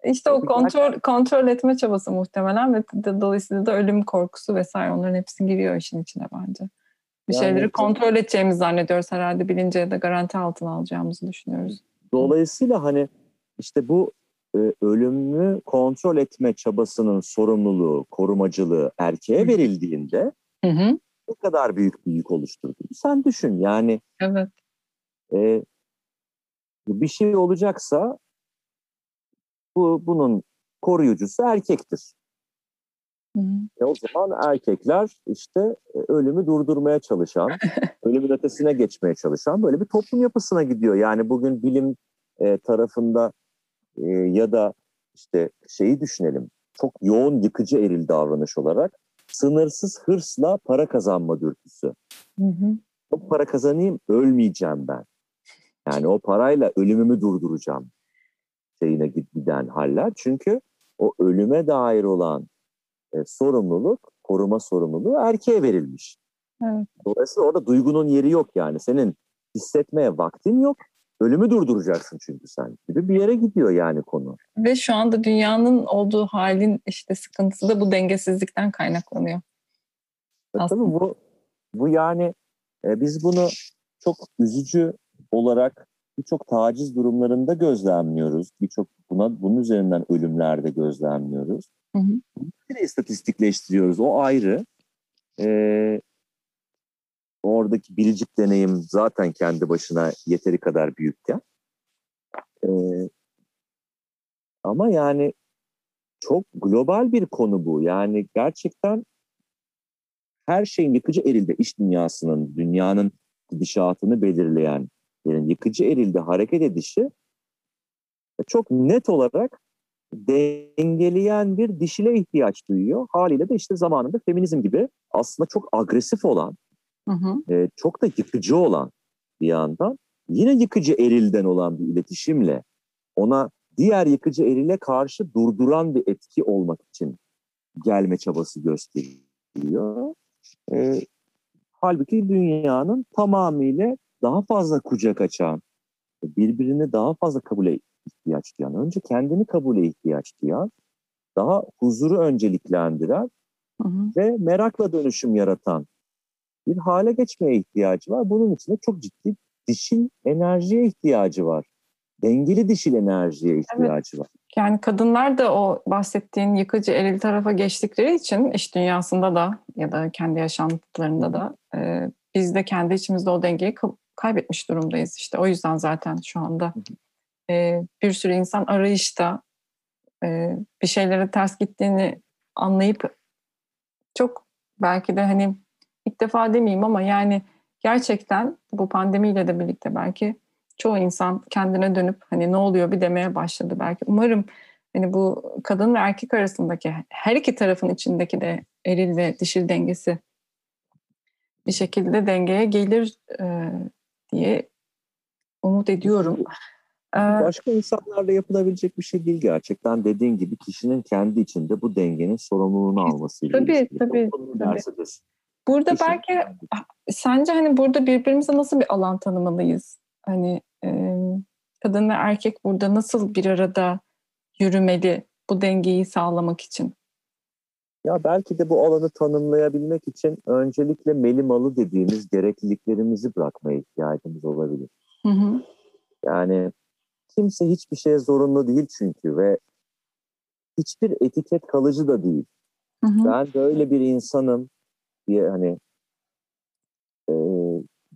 İşte o kontrol kontrol etme çabası muhtemelen ve dolayısıyla da ölüm korkusu vesaire onların hepsi giriyor işin içine bence. Bir yani, şeyleri kontrol edeceğimizi zannediyoruz herhalde bilince ya da garanti altına alacağımızı düşünüyoruz. Dolayısıyla hani işte bu e, ölümü kontrol etme çabasının sorumluluğu, korumacılığı erkeğe verildiğinde hı hı. ne kadar büyük bir yük oluşturdu. Sen düşün yani. Evet. E, bir şey olacaksa bu bunun koruyucusu erkektir. Hı E o zaman erkekler işte e, ölümü durdurmaya çalışan, ölümün ötesine geçmeye çalışan böyle bir toplum yapısına gidiyor. Yani bugün bilim e, tarafında e, ya da işte şeyi düşünelim. Çok yoğun yıkıcı eril davranış olarak sınırsız hırsla para kazanma dürtüsü. Hı hı. Çok para kazanayım, ölmeyeceğim ben. Yani o parayla ölümümü durduracağım şeyine giden haller. Çünkü o ölüme dair olan e, sorumluluk, koruma sorumluluğu erkeğe verilmiş. Evet. Dolayısıyla orada duygunun yeri yok yani. Senin hissetmeye vaktin yok. Ölümü durduracaksın çünkü sen gibi bir yere gidiyor yani konu. Ve şu anda dünyanın olduğu halin işte sıkıntısı da bu dengesizlikten kaynaklanıyor. E, tabii bu, bu yani e, biz bunu çok üzücü olarak birçok taciz durumlarında gözlemliyoruz. Birçok buna bunun üzerinden ölümlerde gözlemliyoruz. Hı hı. Bir de istatistikleştiriyoruz. O ayrı. Ee, oradaki biricik deneyim zaten kendi başına yeteri kadar büyükken. Ee, ama yani çok global bir konu bu. Yani gerçekten her şeyin yıkıcı erilde iş dünyasının, dünyanın gidişatını belirleyen yani yıkıcı erilde hareket edişi çok net olarak dengeleyen bir dişile ihtiyaç duyuyor. Haliyle de işte zamanında feminizm gibi aslında çok agresif olan, hı hı. E, çok da yıkıcı olan bir yandan yine yıkıcı erilden olan bir iletişimle ona diğer yıkıcı erile karşı durduran bir etki olmak için gelme çabası gösteriyor. E, halbuki dünyanın tamamıyla daha fazla kucak açan, birbirini daha fazla kabule ihtiyaç duyan, önce kendini kabule ihtiyaç duyan, daha huzuru önceliklendiren hı hı. ve merakla dönüşüm yaratan bir hale geçmeye ihtiyacı var. Bunun için de çok ciddi dişil enerjiye ihtiyacı var. Dengeli dişil enerjiye ihtiyacı evet. var. Yani kadınlar da o bahsettiğin yıkıcı eril tarafa geçtikleri için iş dünyasında da ya da kendi yaşantılarında da e, biz de kendi içimizde o dengeyi kaybetmiş durumdayız. İşte o yüzden zaten şu anda e, bir sürü insan arayışta e, bir şeylere ters gittiğini anlayıp çok belki de hani ilk defa demeyeyim ama yani gerçekten bu pandemiyle de birlikte belki çoğu insan kendine dönüp hani ne oluyor bir demeye başladı belki. Umarım hani bu kadın ve erkek arasındaki her iki tarafın içindeki de eril ve dişil dengesi bir şekilde dengeye gelir e, diye umut ediyorum. Ee, Başka insanlarla yapılabilecek bir şey değil gerçekten. Dediğin gibi kişinin kendi içinde bu dengenin sorumluluğunu almasıyla tabii. Tabii, tabii. Burada belki kendi. sence hani burada birbirimize nasıl bir alan tanımalıyız? Hani e, kadın ve erkek burada nasıl bir arada yürümeli bu dengeyi sağlamak için? Ya belki de bu alanı tanımlayabilmek için öncelikle melimalı dediğimiz gerekliliklerimizi bırakmaya ihtiyacımız olabilir. Hı hı. Yani kimse hiçbir şeye zorunlu değil çünkü ve hiçbir etiket kalıcı da değil. Hı hı. Ben böyle bir insanım diye hani e,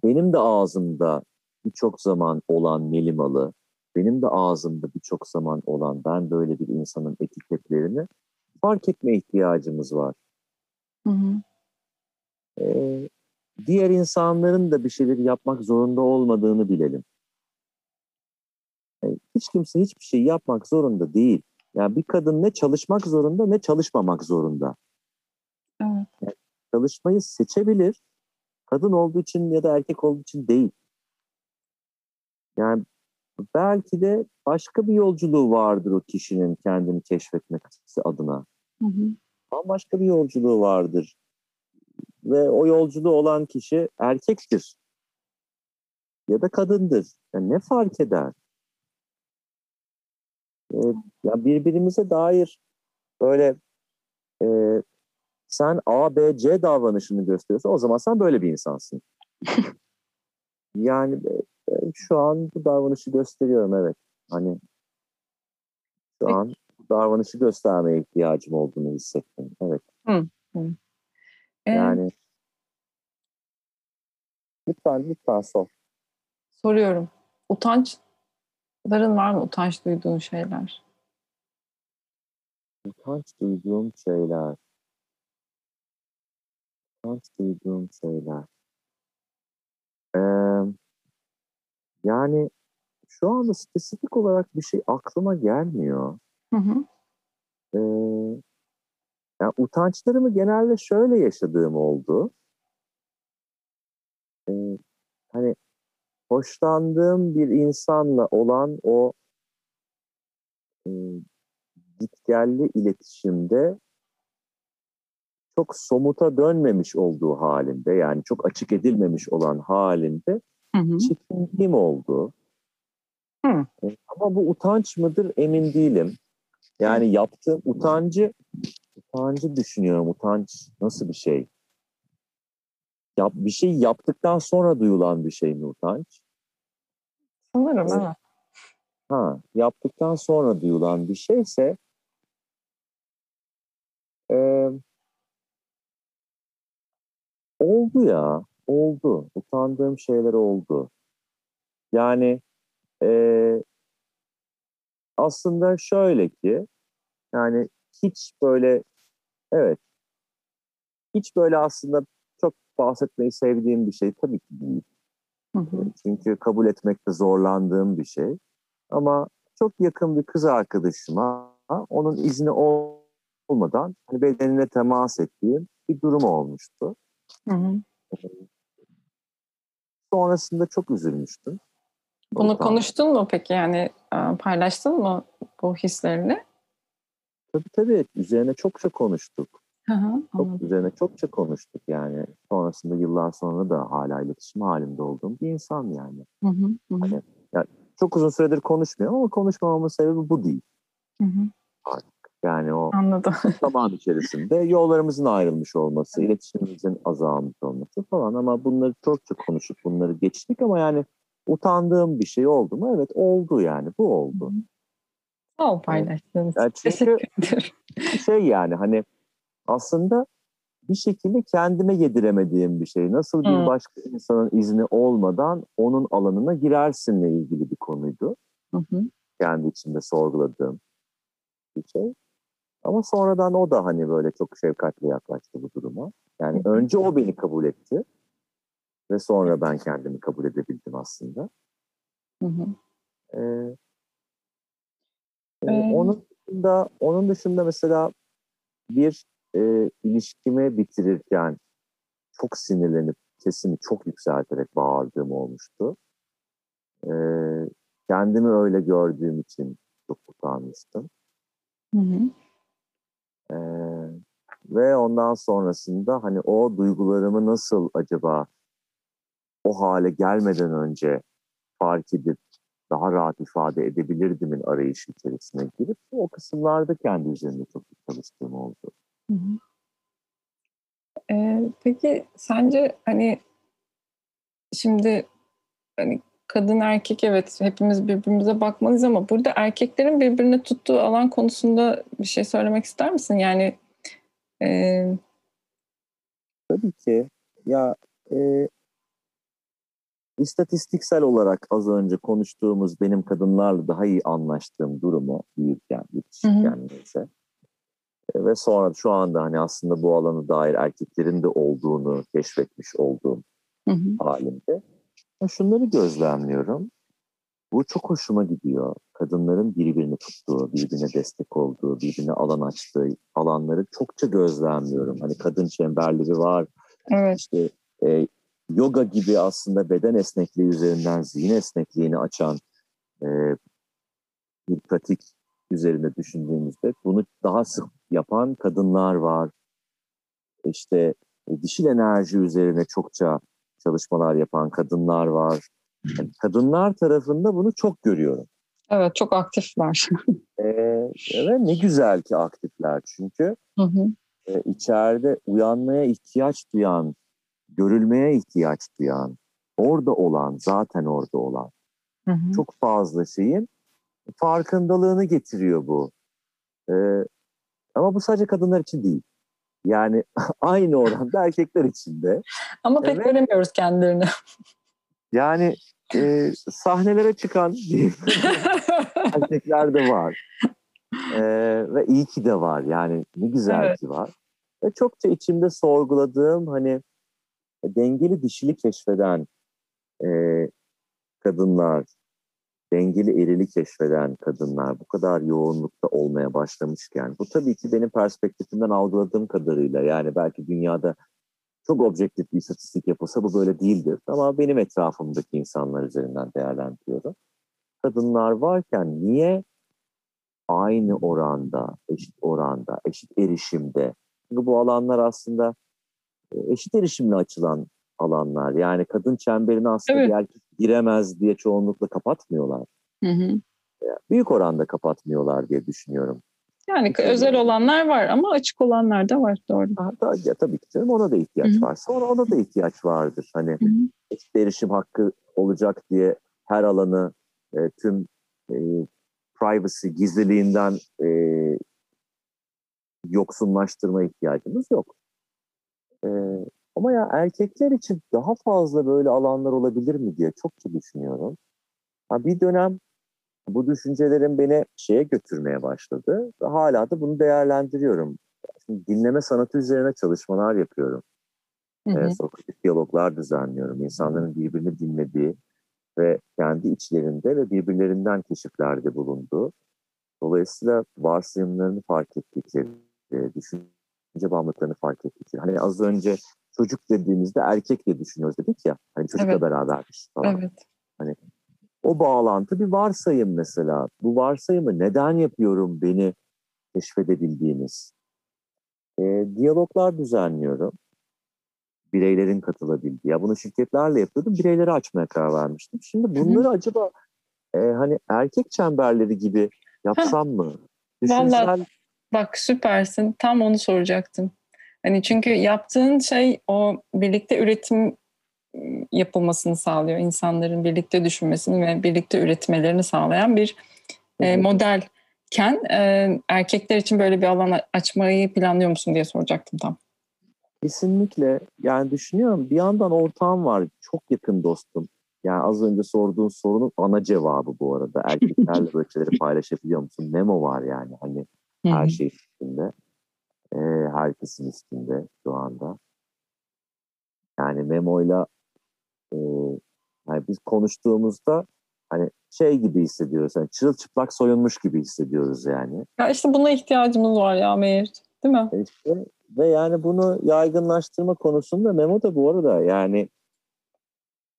benim de ağzımda birçok zaman olan melimalı, benim de ağzımda birçok zaman olan ben böyle bir insanın etiketlerini fark etme ihtiyacımız var. Hı hı. Ee, diğer insanların da bir şeyleri yapmak zorunda olmadığını bilelim. Yani hiç kimse hiçbir şey yapmak zorunda değil. Yani bir kadın ne çalışmak zorunda ne çalışmamak zorunda. Evet. Yani çalışmayı seçebilir. Kadın olduğu için ya da erkek olduğu için değil. Yani belki de başka bir yolculuğu vardır o kişinin kendini keşfetmesi adına. Hı hı. Bambaşka bir yolculuğu vardır. Ve o yolculuğu olan kişi erkektir. Ya da kadındır. Yani ne fark eder? Ee, ya birbirimize dair böyle e, sen A, B, C davranışını gösteriyorsan o zaman sen böyle bir insansın. yani e, şu an bu davranışı gösteriyorum evet. Hani şu an bu davranışı göstermeye ihtiyacım olduğunu hissettim. Evet. Hı, hı. Yani lütfen lütfen sor. Soruyorum. Utançların var mı? Utanç duyduğun şeyler? Utanç duyduğum şeyler. Utanç duyduğum şeyler. Ee, yani şu anda spesifik olarak bir şey aklıma gelmiyor. Hı hı. Ee, yani utançlarımı genelde şöyle yaşadığım oldu. Ee, hani hoşlandığım bir insanla olan o e, gitgelli iletişimde çok somuta dönmemiş olduğu halinde yani çok açık edilmemiş olan halinde hı çekindiğim oldu. Hı. E, ama bu utanç mıdır emin değilim. Yani yaptığım utancı utancı düşünüyorum. Utanç nasıl bir şey? Yap, bir şey yaptıktan sonra duyulan bir şey mi utanç? Sanırım evet. Ha, yaptıktan sonra duyulan bir şeyse e, oldu ya, oldu. Utandığım şeyler oldu. Yani e, aslında şöyle ki, yani hiç böyle, evet, hiç böyle aslında çok bahsetmeyi sevdiğim bir şey tabii ki değil. Hı hı. Çünkü kabul etmekte zorlandığım bir şey. Ama çok yakın bir kız arkadaşıma onun izni olmadan hani bedenine temas ettiğim bir durum olmuştu. Hı hı. Sonrasında çok üzülmüştüm. Bunu konuştun mu peki yani e, paylaştın mı bu hislerini? Tabii tabii üzerine çokça konuştuk. Hı hı, çok üzerine çokça konuştuk yani. Sonrasında yıllar sonra da hala iletişim halinde olduğum bir insan yani. Hı hı, hı. Hani, yani çok uzun süredir konuşmuyor ama konuşmamamın sebebi bu değil. Hı hı. Artık yani o Anladım. zaman içerisinde yollarımızın ayrılmış olması, iletişimimizin azalmış olması falan ama bunları çokça konuşup bunları geçtik ama yani utandığım bir şey oldu mu? Evet oldu yani bu oldu. Sağ ol paylaştığınız yani çünkü şey yani hani aslında bir şekilde kendime yediremediğim bir şey. Nasıl bir hmm. başka insanın izni olmadan onun alanına girersinle ilgili bir konuydu. Hı Kendi içinde sorguladığım bir şey. Ama sonradan o da hani böyle çok şefkatli yaklaştı bu duruma. Yani önce o beni kabul etti. Ve sonra ben kendimi kabul edebildim aslında. Hı hı. Ee, ee, onun dışında onun dışında mesela bir e, ilişkimi bitirirken çok sinirlenip sesimi çok yükselterek bağırdığım olmuştu. E, kendimi öyle gördüğüm için çok utanmıştım. Hı hı. E, ve ondan sonrasında hani o duygularımı nasıl acaba o hale gelmeden önce fark edip daha rahat ifade edebilirdimin arayışı içerisine girip o kısımlarda kendi üzerinde çok çalıştığım oldu. Hı hı. Ee, peki sence hani şimdi hani kadın erkek evet hepimiz birbirimize bakmalıyız ama burada erkeklerin birbirine tuttuğu alan konusunda bir şey söylemek ister misin? Yani e... tabii ki ya e, istatistiksel olarak az önce konuştuğumuz benim kadınlarla daha iyi anlaştığım durumu büyürken, yetişirken neyse ve sonra şu anda hani aslında bu alanı dair erkeklerin de olduğunu keşfetmiş olduğum hı hı. halimde şunları gözlemliyorum. Bu çok hoşuma gidiyor. Kadınların birbirini tuttuğu, birbirine destek olduğu, birbirine alan açtığı alanları çokça gözlemliyorum. Hani kadın çemberleri var. Evet. İşte e, yoga gibi aslında beden esnekliği üzerinden zihin esnekliğini açan e, bir pratik üzerinde düşündüğümüzde bunu daha sık yapan kadınlar var. İşte e, dişil enerji üzerine çokça çalışmalar yapan kadınlar var. Yani kadınlar tarafında bunu çok görüyorum. Evet çok aktifler. ee, evet ne güzel ki aktifler çünkü hı hı. E, içeride uyanmaya ihtiyaç duyan, görülmeye ihtiyaç duyan, orada olan, zaten orada olan hı hı. çok fazla şeyin farkındalığını getiriyor bu. Ee, ama bu sadece kadınlar için değil. Yani aynı oranda erkekler için de. Ama pek evet. göremiyoruz kendilerini. Yani e, sahnelere çıkan erkekler de var. E, ve iyi ki de var. Yani ne güzel evet. ki var. Ve çokça içimde sorguladığım hani dengeli dişili keşfeden e, kadınlar, dengeli erili keşfeden kadınlar bu kadar yoğunlukta olmaya başlamışken bu tabii ki benim perspektifimden algıladığım kadarıyla yani belki dünyada çok objektif bir istatistik yapılsa bu böyle değildir ama benim etrafımdaki insanlar üzerinden değerlendiriyorum. Kadınlar varken niye aynı oranda, eşit oranda, eşit erişimde çünkü bu alanlar aslında e, eşit erişimle açılan alanlar. Yani kadın çemberini aslında evet. bir erkek giremez diye çoğunlukla kapatmıyorlar. Hı hı. Büyük oranda kapatmıyorlar diye düşünüyorum. Yani Çünkü özel olanlar var ama açık olanlar da var doğru. Ha, ya, tabii ki canım ona da ihtiyaç Hı-hı. var. Sonra ona da ihtiyaç vardır. Hani Hı-hı. eşit erişim hakkı olacak diye her alanı e, tüm e, privacy gizliliğinden e, yoksunlaştırma ihtiyacımız yok. E, ama ya erkekler için daha fazla böyle alanlar olabilir mi diye çok düşünüyorum. Ha, bir dönem bu düşüncelerim beni şeye götürmeye başladı. Ve hala da bunu değerlendiriyorum. Şimdi dinleme sanatı üzerine çalışmalar yapıyorum. Hı hı. E, Sokratik diyaloglar düzenliyorum. İnsanların birbirini dinlediği ve kendi içlerinde ve birbirlerinden keşiflerde bulunduğu. Dolayısıyla varsayımlarını fark ettikleri, düşünce bağımlılıklarını fark ettikleri. Hani az önce çocuk dediğimizde erkek diye düşünüyoruz dedik ya. Hani çocukla evet. berabermiş falan. Evet. Hani o bağlantı bir varsayım mesela. Bu varsayımı neden yapıyorum beni keşfedebildiğiniz? E, diyaloglar düzenliyorum. Bireylerin katılabildiği. Ya bunu şirketlerle yapıyordum. Bireyleri açmaya karar vermiştim. Şimdi bunları acaba e, hani erkek çemberleri gibi yapsam mı? Düşünsel... Vallahi bak süpersin. Tam onu soracaktım. Hani çünkü yaptığın şey o birlikte üretim yapılmasını sağlıyor. İnsanların birlikte düşünmesini ve birlikte üretmelerini sağlayan bir e, modelken e, erkekler için böyle bir alan açmayı planlıyor musun diye soracaktım tam. Kesinlikle. Yani düşünüyorum bir yandan ortağım var. Çok yakın dostum. Yani az önce sorduğun sorunun ana cevabı bu arada. Erkeklerle böyle şeyleri paylaşabiliyor musun? Memo var yani hani her şey üstünde. Ee, herkesin üstünde şu anda. Yani Memo'yla e, yani biz konuştuğumuzda hani şey gibi hissediyoruz. Yani çırılçıplak soyunmuş gibi hissediyoruz yani. Ya işte buna ihtiyacımız var ya Meğer. Değil mi? İşte, ve yani bunu yaygınlaştırma konusunda Memo da bu arada yani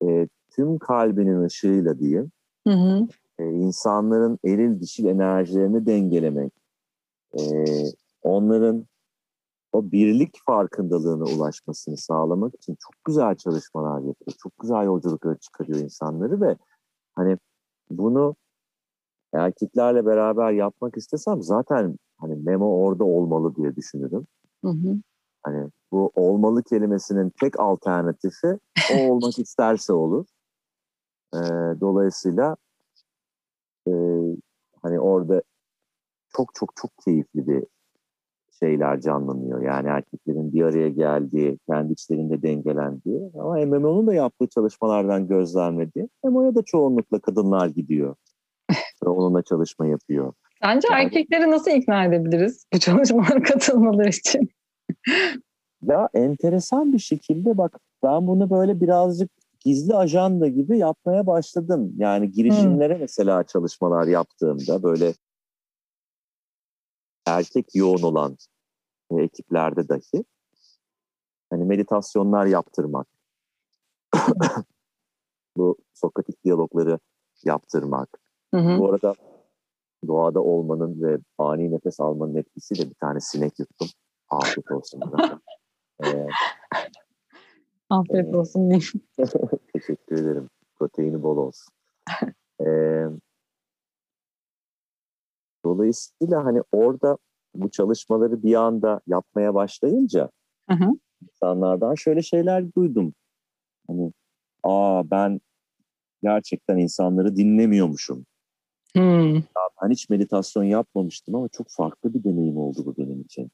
e, tüm kalbinin ışığıyla diyeyim hı hı. E, insanların eril dişil enerjilerini dengelemek, e, onların o birlik farkındalığına ulaşmasını sağlamak için çok güzel çalışmalar yapıyor. Çok güzel yolculuklara çıkarıyor insanları ve hani bunu erkeklerle beraber yapmak istesem zaten hani Memo orada olmalı diye düşünürüm. Hı hı. Hani bu olmalı kelimesinin tek alternatifi o olmak isterse olur. Ee, dolayısıyla e, hani orada çok çok çok keyifli bir şeyler canlanıyor. Yani erkeklerin bir araya geldiği, kendi içlerinde dengelendiği ama MMO'nun da yaptığı çalışmalardan gözlemlediği MMO'ya da çoğunlukla kadınlar gidiyor. onunla çalışma yapıyor. Sence yani, erkekleri nasıl ikna edebiliriz bu çalışmalara katılmaları için? ya enteresan bir şekilde bak ben bunu böyle birazcık gizli ajanda gibi yapmaya başladım. Yani girişimlere hmm. mesela çalışmalar yaptığımda böyle erkek yoğun olan e, ekiplerde dahi hani meditasyonlar yaptırmak, bu Sokratik diyalogları yaptırmak, Hı hı. Bu arada doğada olmanın ve ani nefes almanın etkisiyle bir tane sinek yuttum. Afiyet olsun. ee, Afiyet e, olsun teşekkür ederim. Proteini bol olsun. ee, dolayısıyla hani orada bu çalışmaları bir anda yapmaya başlayınca hı hı. insanlardan şöyle şeyler duydum. Hani aa ben gerçekten insanları dinlemiyormuşum. Hmm. Ben hiç meditasyon yapmamıştım ama çok farklı bir deneyim oldu bu benim için.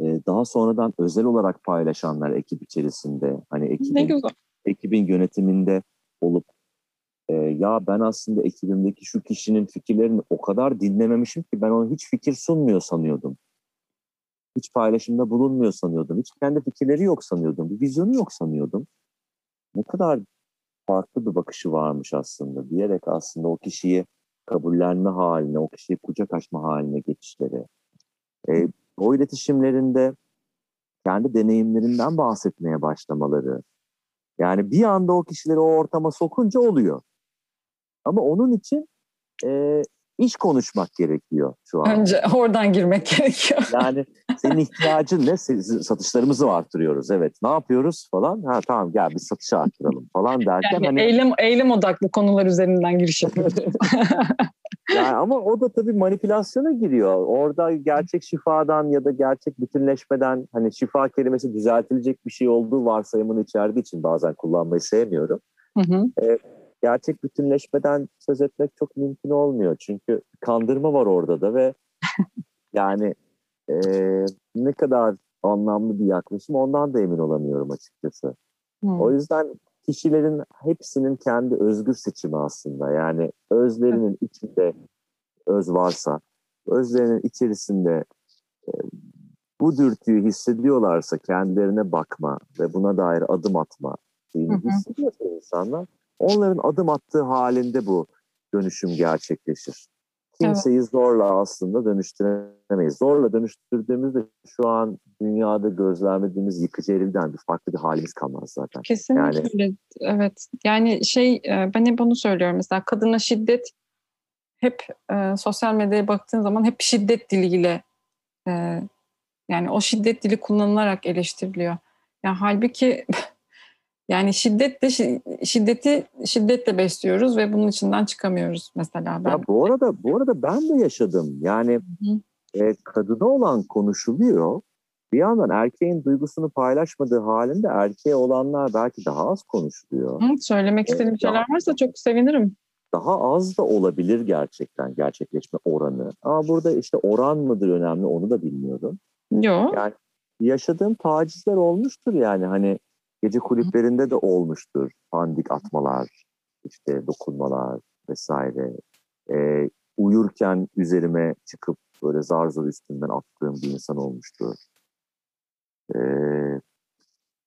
Ee, daha sonradan özel olarak paylaşanlar ekip içerisinde, hani ekibin, ekibin yönetiminde olup e, ya ben aslında ekibimdeki şu kişinin fikirlerini o kadar dinlememişim ki ben ona hiç fikir sunmuyor sanıyordum. Hiç paylaşımda bulunmuyor sanıyordum. Hiç kendi fikirleri yok sanıyordum. Bir vizyonu yok sanıyordum. Ne kadar farklı bir bakışı varmış aslında diyerek aslında o kişiyi kabullenme haline, o kişiyi kucak açma haline geçişleri. E, o iletişimlerinde kendi deneyimlerinden bahsetmeye başlamaları. Yani bir anda o kişileri o ortama sokunca oluyor. Ama onun için e, iş konuşmak gerekiyor şu an. Önce oradan girmek gerekiyor. Yani senin ihtiyacın ne? Satışlarımızı artırıyoruz. Evet. Ne yapıyoruz falan? Ha tamam gel biz satışı arttıralım falan derken. Yani hani... eylem, eylem odaklı konular üzerinden giriş yapıyoruz. yani ama o da tabii manipülasyona giriyor. Orada gerçek şifadan ya da gerçek bütünleşmeden hani şifa kelimesi düzeltilecek bir şey olduğu varsayımını içerdiği için bazen kullanmayı sevmiyorum. Hı hı. E, gerçek bütünleşmeden söz etmek çok mümkün olmuyor. Çünkü kandırma var orada da ve yani e, ne kadar anlamlı bir yaklaşım ondan da emin olamıyorum açıkçası. Hmm. O yüzden kişilerin hepsinin kendi özgür seçimi aslında. Yani özlerinin içinde öz varsa, özlerinin içerisinde e, bu dürtüyü hissediyorlarsa kendilerine bakma ve buna dair adım atma şeyini hissediyorsa insanlar Onların adım attığı halinde bu dönüşüm gerçekleşir. Kimseyi evet. zorla aslında dönüştüremeyiz. Zorla dönüştürdüğümüzde şu an dünyada gözlemlediğimiz yıkıcı erilden bir farklı bir halimiz kalmaz zaten. Kesinlikle yani, öyle. Evet. Yani şey e, ben hep bunu söylüyorum mesela kadına şiddet hep e, sosyal medyaya baktığın zaman hep şiddet diliyle e, yani o şiddet dili kullanılarak eleştiriliyor. Yani halbuki Yani şiddetle şiddeti şiddetle besliyoruz ve bunun içinden çıkamıyoruz mesela. Ben. Ya bu arada bu arada ben de yaşadım. Yani e, kadına olan konuşuluyor. Bir yandan erkeğin duygusunu paylaşmadığı halinde erkeğe olanlar belki daha az konuşuluyor. Hı, söylemek istediğim ee, şeyler varsa çok sevinirim. Daha az da olabilir gerçekten gerçekleşme oranı. Ama burada işte oran mıdır önemli onu da bilmiyorum. Yok. Yani yaşadığım tacizler olmuştur yani hani Gece kulüplerinde de olmuştur. Pandik atmalar, işte dokunmalar vesaire. E, uyurken üzerime çıkıp böyle zar zor üstünden attığım bir insan olmuştur. E,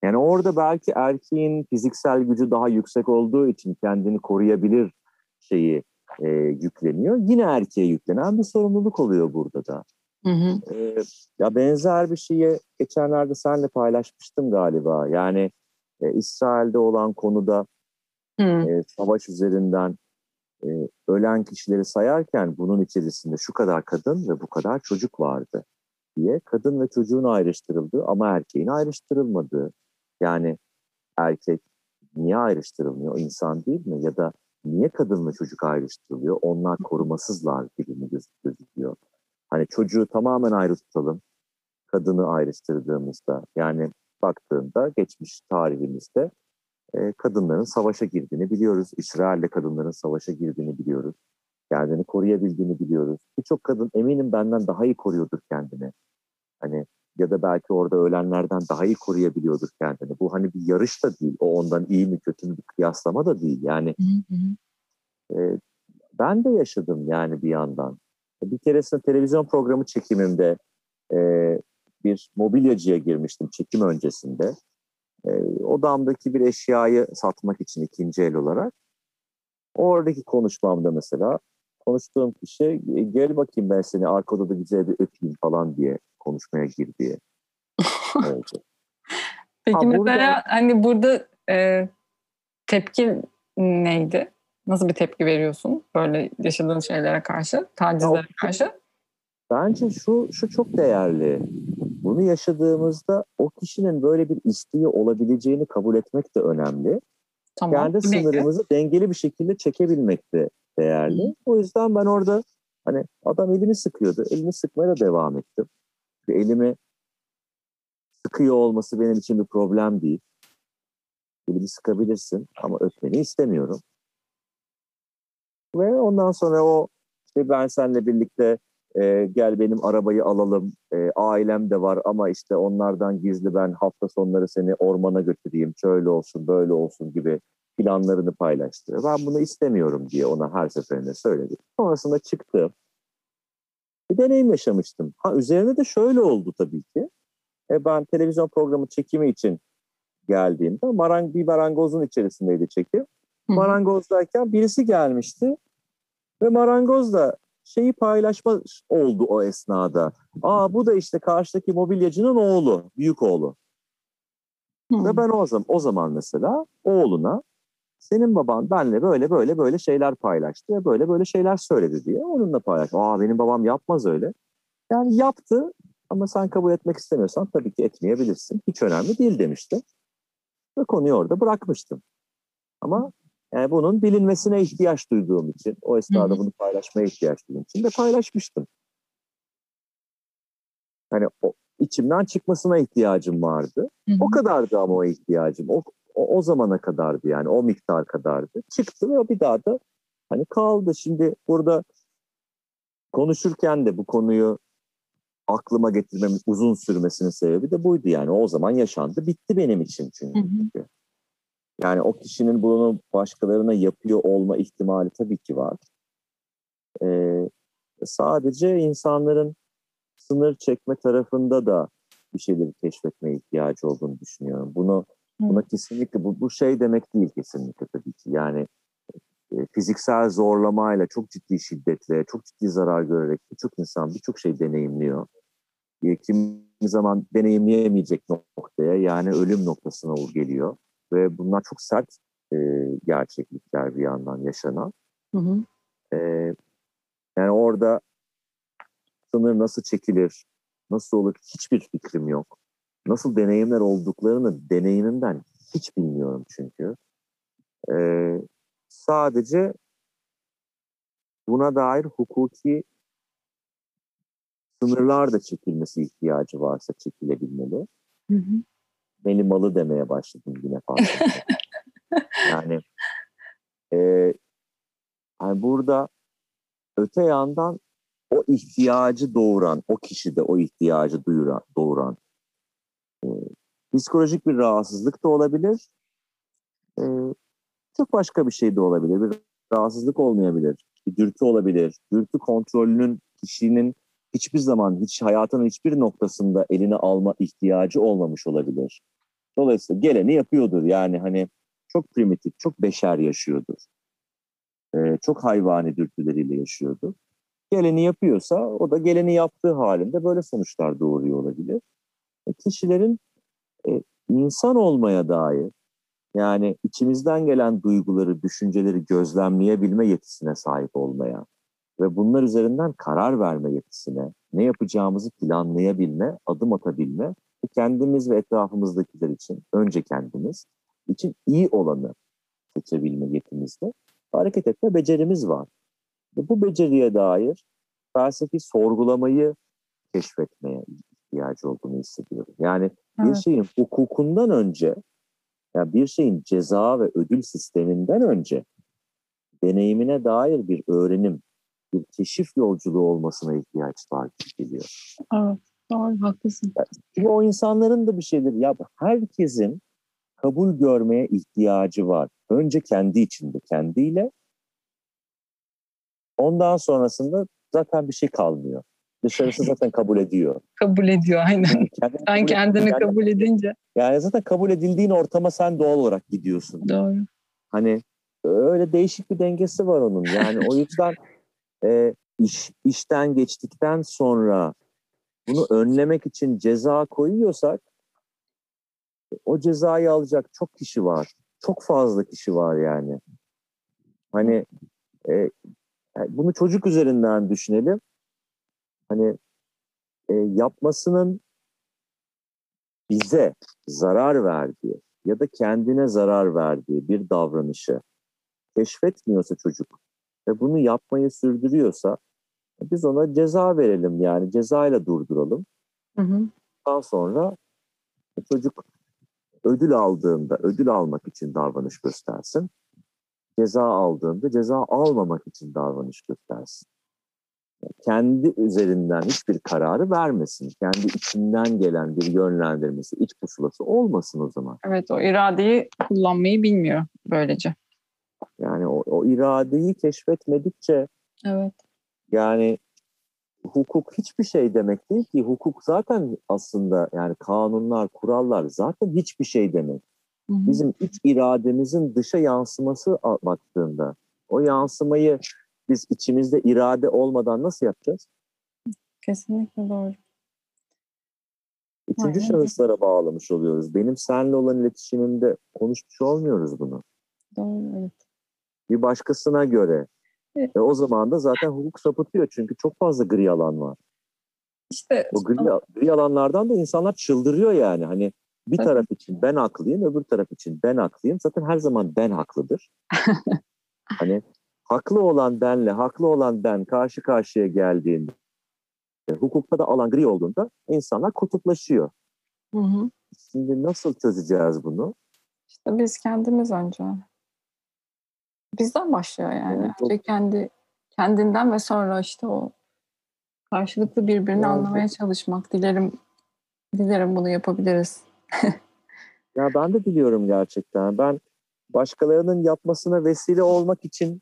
yani orada belki erkeğin fiziksel gücü daha yüksek olduğu için kendini koruyabilir şeyi e, yükleniyor. Yine erkeğe yüklenen bir sorumluluk oluyor burada da. Hı hı. E, ya benzer bir şeyi geçenlerde senle paylaşmıştım galiba. Yani e, İsrail'de olan konuda e, savaş üzerinden e, ölen kişileri sayarken bunun içerisinde şu kadar kadın ve bu kadar çocuk vardı diye kadın ve çocuğun ayrıştırıldığı ama erkeğin ayrıştırılmadığı. Yani erkek niye ayrıştırılmıyor? İnsan değil mi? Ya da niye kadın ve çocuk ayrıştırılıyor? Onlar korumasızlar gibi gözüküyor. Hani çocuğu tamamen ayrı tutalım kadını ayrıştırdığımızda. Yani baktığında geçmiş tarihimizde e, kadınların savaşa girdiğini biliyoruz. İsrail'de kadınların savaşa girdiğini biliyoruz. Kendini koruyabildiğini biliyoruz. Birçok kadın eminim benden daha iyi koruyordur kendini. Hani ya da belki orada ölenlerden daha iyi koruyabiliyordur kendini. Bu hani bir yarış da değil. O ondan iyi mi kötü mü bir kıyaslama da değil. Yani hı hı. E, ben de yaşadım yani bir yandan. Bir keresinde televizyon programı çekimimde e, bir mobilyacıya girmiştim çekim öncesinde. E, odamdaki bir eşyayı satmak için ikinci el olarak. Oradaki konuşmamda mesela konuştuğum kişi gel bakayım ben seni arka odada güzel bir öpeyim falan diye konuşmaya girdi. oldu. Peki ha, mesela burada, hani burada e, tepki neydi? Nasıl bir tepki veriyorsun böyle yaşadığın şeylere karşı, tacizlere karşı? Bence şu şu çok değerli. Bunu yaşadığımızda o kişinin böyle bir isteği olabileceğini kabul etmek de önemli. Tamam, Kendi sınırımızı dengeli bir şekilde çekebilmek de değerli. Hı. O yüzden ben orada hani adam elimi sıkıyordu. Elimi sıkmaya da devam ettim. Çünkü elimi sıkıyor olması benim için bir problem değil. Elimi sıkabilirsin ama öpmeni istemiyorum. Ve ondan sonra o işte ben seninle birlikte e, gel benim arabayı alalım, e, ailem de var ama işte onlardan gizli ben hafta sonları seni ormana götüreyim, şöyle olsun, böyle olsun gibi planlarını paylaştı. Ben bunu istemiyorum diye ona her seferinde söyledim. Sonrasında çıktı. Bir deneyim yaşamıştım. Ha üzerine de şöyle oldu tabii ki. E, ben televizyon programı çekimi için geldiğimde marang bir marangozun içerisindeydi çekim. Marangozdayken birisi gelmişti ve marangoz da şeyi paylaşma oldu o esnada. Aa bu da işte karşıdaki mobilyacının oğlu, büyük oğlu. Hmm. Ve ben o zaman, o zaman mesela oğluna senin baban benle böyle böyle böyle şeyler paylaştı ve böyle böyle şeyler söyledi diye onunla paylaş. Aa benim babam yapmaz öyle. Yani yaptı ama sen kabul etmek istemiyorsan tabii ki etmeyebilirsin. Hiç önemli değil demişti. Ve konuyu orada bırakmıştım. Ama yani bunun bilinmesine ihtiyaç duyduğum için, o esnada Hı-hı. bunu paylaşmaya ihtiyaç duyduğum için de paylaşmıştım. Hani o, içimden çıkmasına ihtiyacım vardı. Hı-hı. O kadardı ama o ihtiyacım. O, o, o zamana kadardı yani, o miktar kadardı. Çıktı ve bir daha da hani kaldı. Şimdi burada konuşurken de bu konuyu aklıma getirmemin uzun sürmesinin sebebi de buydu yani. O zaman yaşandı, bitti benim için çünkü. Hı hı. Yani o kişinin bunu başkalarına yapıyor olma ihtimali tabii ki var. Ee, sadece insanların sınır çekme tarafında da bir şeyleri keşfetmeye ihtiyacı olduğunu düşünüyorum. Bunu buna kesinlikle bu, bu şey demek değil kesinlikle tabii ki. Yani e, fiziksel zorlamayla çok ciddi şiddetle, çok ciddi zarar görerek birçok insan birçok şey deneyimliyor. E, kimi zaman deneyimleyemeyecek noktaya yani ölüm noktasına geliyor ve bunlar çok sert e, gerçeklikler bir yandan yaşanan. Hı hı. E, yani orada sınır nasıl çekilir, nasıl olur hiçbir fikrim yok. Nasıl deneyimler olduklarını deneyiminden hiç bilmiyorum çünkü. E, sadece buna dair hukuki sınırlar da çekilmesi ihtiyacı varsa çekilebilmeli. Hı hı malı demeye başladım yine fazla. yani e, yani burada öte yandan o ihtiyacı doğuran, o kişide o ihtiyacı duyuran, doğuran e, psikolojik bir rahatsızlık da olabilir. E, çok başka bir şey de olabilir. Bir rahatsızlık olmayabilir. Bir dürtü olabilir. Dürtü kontrolünün kişinin hiçbir zaman hiç hayatının hiçbir noktasında eline alma ihtiyacı olmamış olabilir. Dolayısıyla geleni yapıyordur. Yani hani çok primitif, çok beşer yaşıyordur. Ee, çok hayvani dürtüleriyle yaşıyordur. Geleni yapıyorsa o da geleni yaptığı halinde böyle sonuçlar doğuruyor olabilir. E, kişilerin e, insan olmaya dair yani içimizden gelen duyguları, düşünceleri gözlemleyebilme yetisine sahip olmaya ve bunlar üzerinden karar verme yetisine, ne yapacağımızı planlayabilme, adım atabilme kendimiz ve etrafımızdakiler için, önce kendimiz için iyi olanı seçebilme yetimizde hareket etme becerimiz var. Ve bu beceriye dair felsefi sorgulamayı keşfetmeye ihtiyacı olduğunu hissediyorum. Yani evet. bir şeyin hukukundan önce, yani bir şeyin ceza ve ödül sisteminden önce deneyimine dair bir öğrenim, bir keşif yolculuğu olmasına ihtiyaç var geliyor. Evet. Doğru, haklısın. Çünkü o insanların da bir şeydir. Ya herkesin kabul görmeye ihtiyacı var. Önce kendi içinde, kendiyle. Ondan sonrasında zaten bir şey kalmıyor. Dışarısı zaten kabul ediyor. kabul ediyor aynen. Kendini sen kendini yani, kabul edince. Yani zaten kabul edildiğin ortama sen doğal olarak gidiyorsun. Doğru. Hani öyle değişik bir dengesi var onun. Yani o yüzden e, iş işten geçtikten sonra bunu önlemek için ceza koyuyorsak o cezayı alacak çok kişi var. Çok fazla kişi var yani. Hani e, bunu çocuk üzerinden düşünelim. Hani e, yapmasının bize zarar verdiği ya da kendine zarar verdiği bir davranışı keşfetmiyorsa çocuk ve bunu yapmayı sürdürüyorsa biz ona ceza verelim yani cezayla durduralım. Hı hı. Daha sonra çocuk ödül aldığında ödül almak için davranış göstersin. Ceza aldığında ceza almamak için davranış göstersin. kendi üzerinden hiçbir kararı vermesin. Kendi içinden gelen bir yönlendirmesi, iç pusulası olmasın o zaman. Evet o iradeyi kullanmayı bilmiyor böylece. Yani o, o iradeyi keşfetmedikçe evet. yani hukuk hiçbir şey demek değil ki. Hukuk zaten aslında yani kanunlar, kurallar zaten hiçbir şey demek. Hı hı. Bizim iç irademizin dışa yansıması baktığında o yansımayı biz içimizde irade olmadan nasıl yapacağız? Kesinlikle doğru. Üçüncü Aynen. şahıslara bağlamış oluyoruz. Benim seninle olan iletişimimde konuşmuş olmuyoruz bunu. Doğru, evet. Bir başkasına göre, e, o zaman da zaten hukuk sapıtıyor çünkü çok fazla gri alan var. İşte o gri, gri alanlardan da insanlar çıldırıyor yani. Hani bir taraf için ben haklıyım, öbür taraf için ben haklıyım. Zaten her zaman ben haklıdır. hani haklı olan benle haklı olan ben karşı karşıya geldiğinde hukukta da alan gri olduğunda insanlar kutuplaşıyor. Hı hı. Şimdi nasıl çözeceğiz bunu? İşte biz kendimiz önce bizden başlıyor yani. Önce kendi kendinden ve sonra işte o karşılıklı birbirini evet. anlamaya çalışmak. Dilerim dilerim bunu yapabiliriz. ya ben de biliyorum gerçekten. Ben başkalarının yapmasına vesile olmak için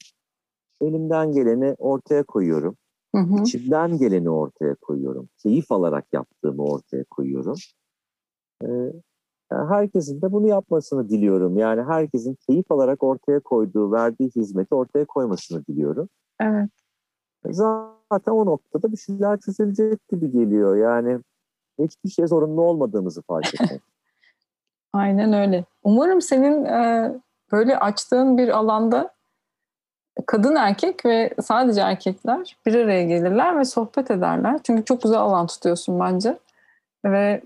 elimden geleni ortaya koyuyorum. Hı hı. İçimden geleni ortaya koyuyorum. Keyif alarak yaptığımı ortaya koyuyorum. Ee, yani herkesin de bunu yapmasını diliyorum. Yani herkesin keyif alarak ortaya koyduğu, verdiği hizmeti ortaya koymasını diliyorum. Evet. Zaten o noktada bir şeyler çözülecek gibi geliyor. Yani hiçbir şey zorunlu olmadığımızı fark etmek. Aynen öyle. Umarım senin e, böyle açtığın bir alanda kadın erkek ve sadece erkekler bir araya gelirler ve sohbet ederler. Çünkü çok güzel alan tutuyorsun bence. Ve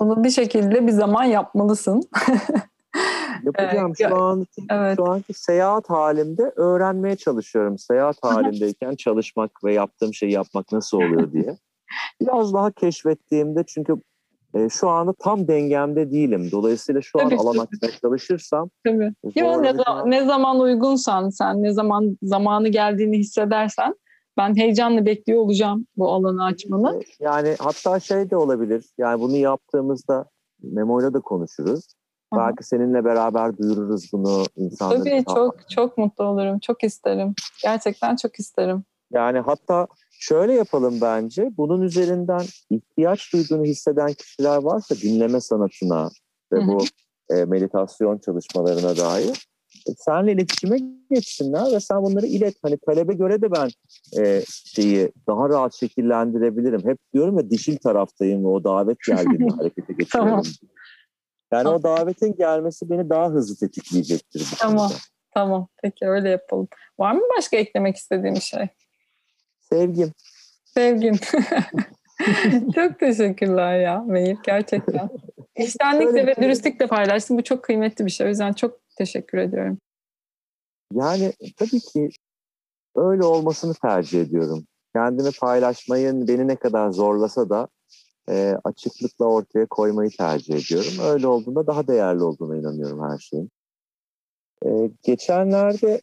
bunu bir şekilde bir zaman yapmalısın. Yapacağım. Şu an evet. şu anki seyahat halimde öğrenmeye çalışıyorum. Seyahat halindeyken çalışmak ve yaptığım şeyi yapmak nasıl oluyor diye. Biraz daha keşfettiğimde çünkü e, şu anda tam dengemde değilim. Dolayısıyla şu tabii, an alan açmaya çalışırsam. Tabii. Yo, ne, ne zaman uygunsan sen, ne zaman zamanı geldiğini hissedersen ben heyecanla bekliyor olacağım bu alanı açmanı. Yani hatta şey de olabilir. Yani bunu yaptığımızda Memo'yla da konuşuruz. Aha. Belki seninle beraber duyururuz bunu insanlara. Tabii çok çok mutlu olurum. Çok isterim. Gerçekten çok isterim. Yani hatta şöyle yapalım bence. Bunun üzerinden ihtiyaç duyduğunu hisseden kişiler varsa dinleme sanatına ve bu e, meditasyon çalışmalarına dair senle iletişime geçsinler ve sen bunları ilet. Hani talebe göre de ben e, şeyi daha rahat şekillendirebilirim. Hep diyorum ya dişil taraftayım ve o davet geldiğinde harekete geçiyorum. tamam. Yani tamam. o davetin gelmesi beni daha hızlı tetikleyecektir. Tamam. Konuda. Tamam. Peki öyle yapalım. Var mı başka eklemek istediğim şey? Sevgim. Sevgin. çok teşekkürler ya Meyir gerçekten. İçtenlikle ve dürüstlükle paylaştın. Bu çok kıymetli bir şey. O yüzden çok teşekkür ediyorum. Yani tabii ki öyle olmasını tercih ediyorum. Kendimi paylaşmayı beni ne kadar zorlasa da e, açıklıkla ortaya koymayı tercih ediyorum. Öyle olduğunda daha değerli olduğuna inanıyorum her şeyin. E, geçenlerde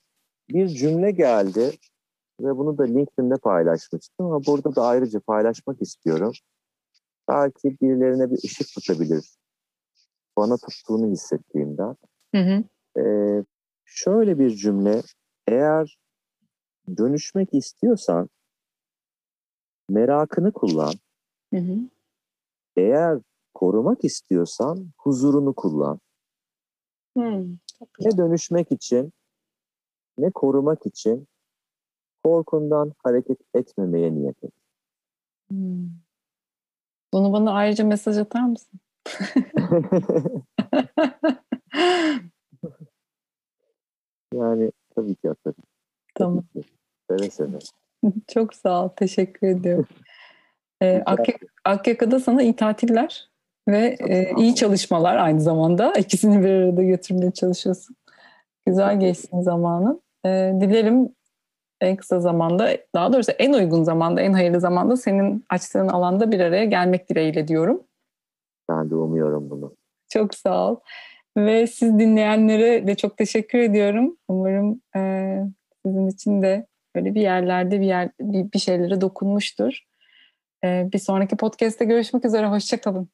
bir cümle geldi ve bunu da LinkedIn'de paylaşmıştım ama burada da ayrıca paylaşmak istiyorum. Belki birilerine bir ışık tutabilir. Bana tuttuğunu hissettiğimden. Hı hı. Ee, şöyle bir cümle, eğer dönüşmek istiyorsan merakını kullan. Hı hı. Eğer korumak istiyorsan huzurunu kullan. Hı, ne dönüşmek için ne korumak için korkundan hareket etmemeye niyet et. Hmm. Bunu bana ayrıca mesaj atar mısın? yani tabii ki atarım. seve seve. Çok sağ ol. Teşekkür ediyorum. ee, Akyaka'da sana iyi tatiller ve e, iyi çalışmalar aynı zamanda. İkisini bir arada götürmeye çalışıyorsun. Güzel geçsin zamanın. Ee, dilerim en kısa zamanda, daha doğrusu en uygun zamanda, en hayırlı zamanda senin açtığın alanda bir araya gelmek dileğiyle diyorum. Ben de umuyorum bunu. Çok sağ ol. Ve siz dinleyenlere de çok teşekkür ediyorum. Umarım e, sizin için de böyle bir yerlerde bir yer bir, bir şeylere dokunmuştur. E, bir sonraki podcast'te görüşmek üzere. Hoşçakalın.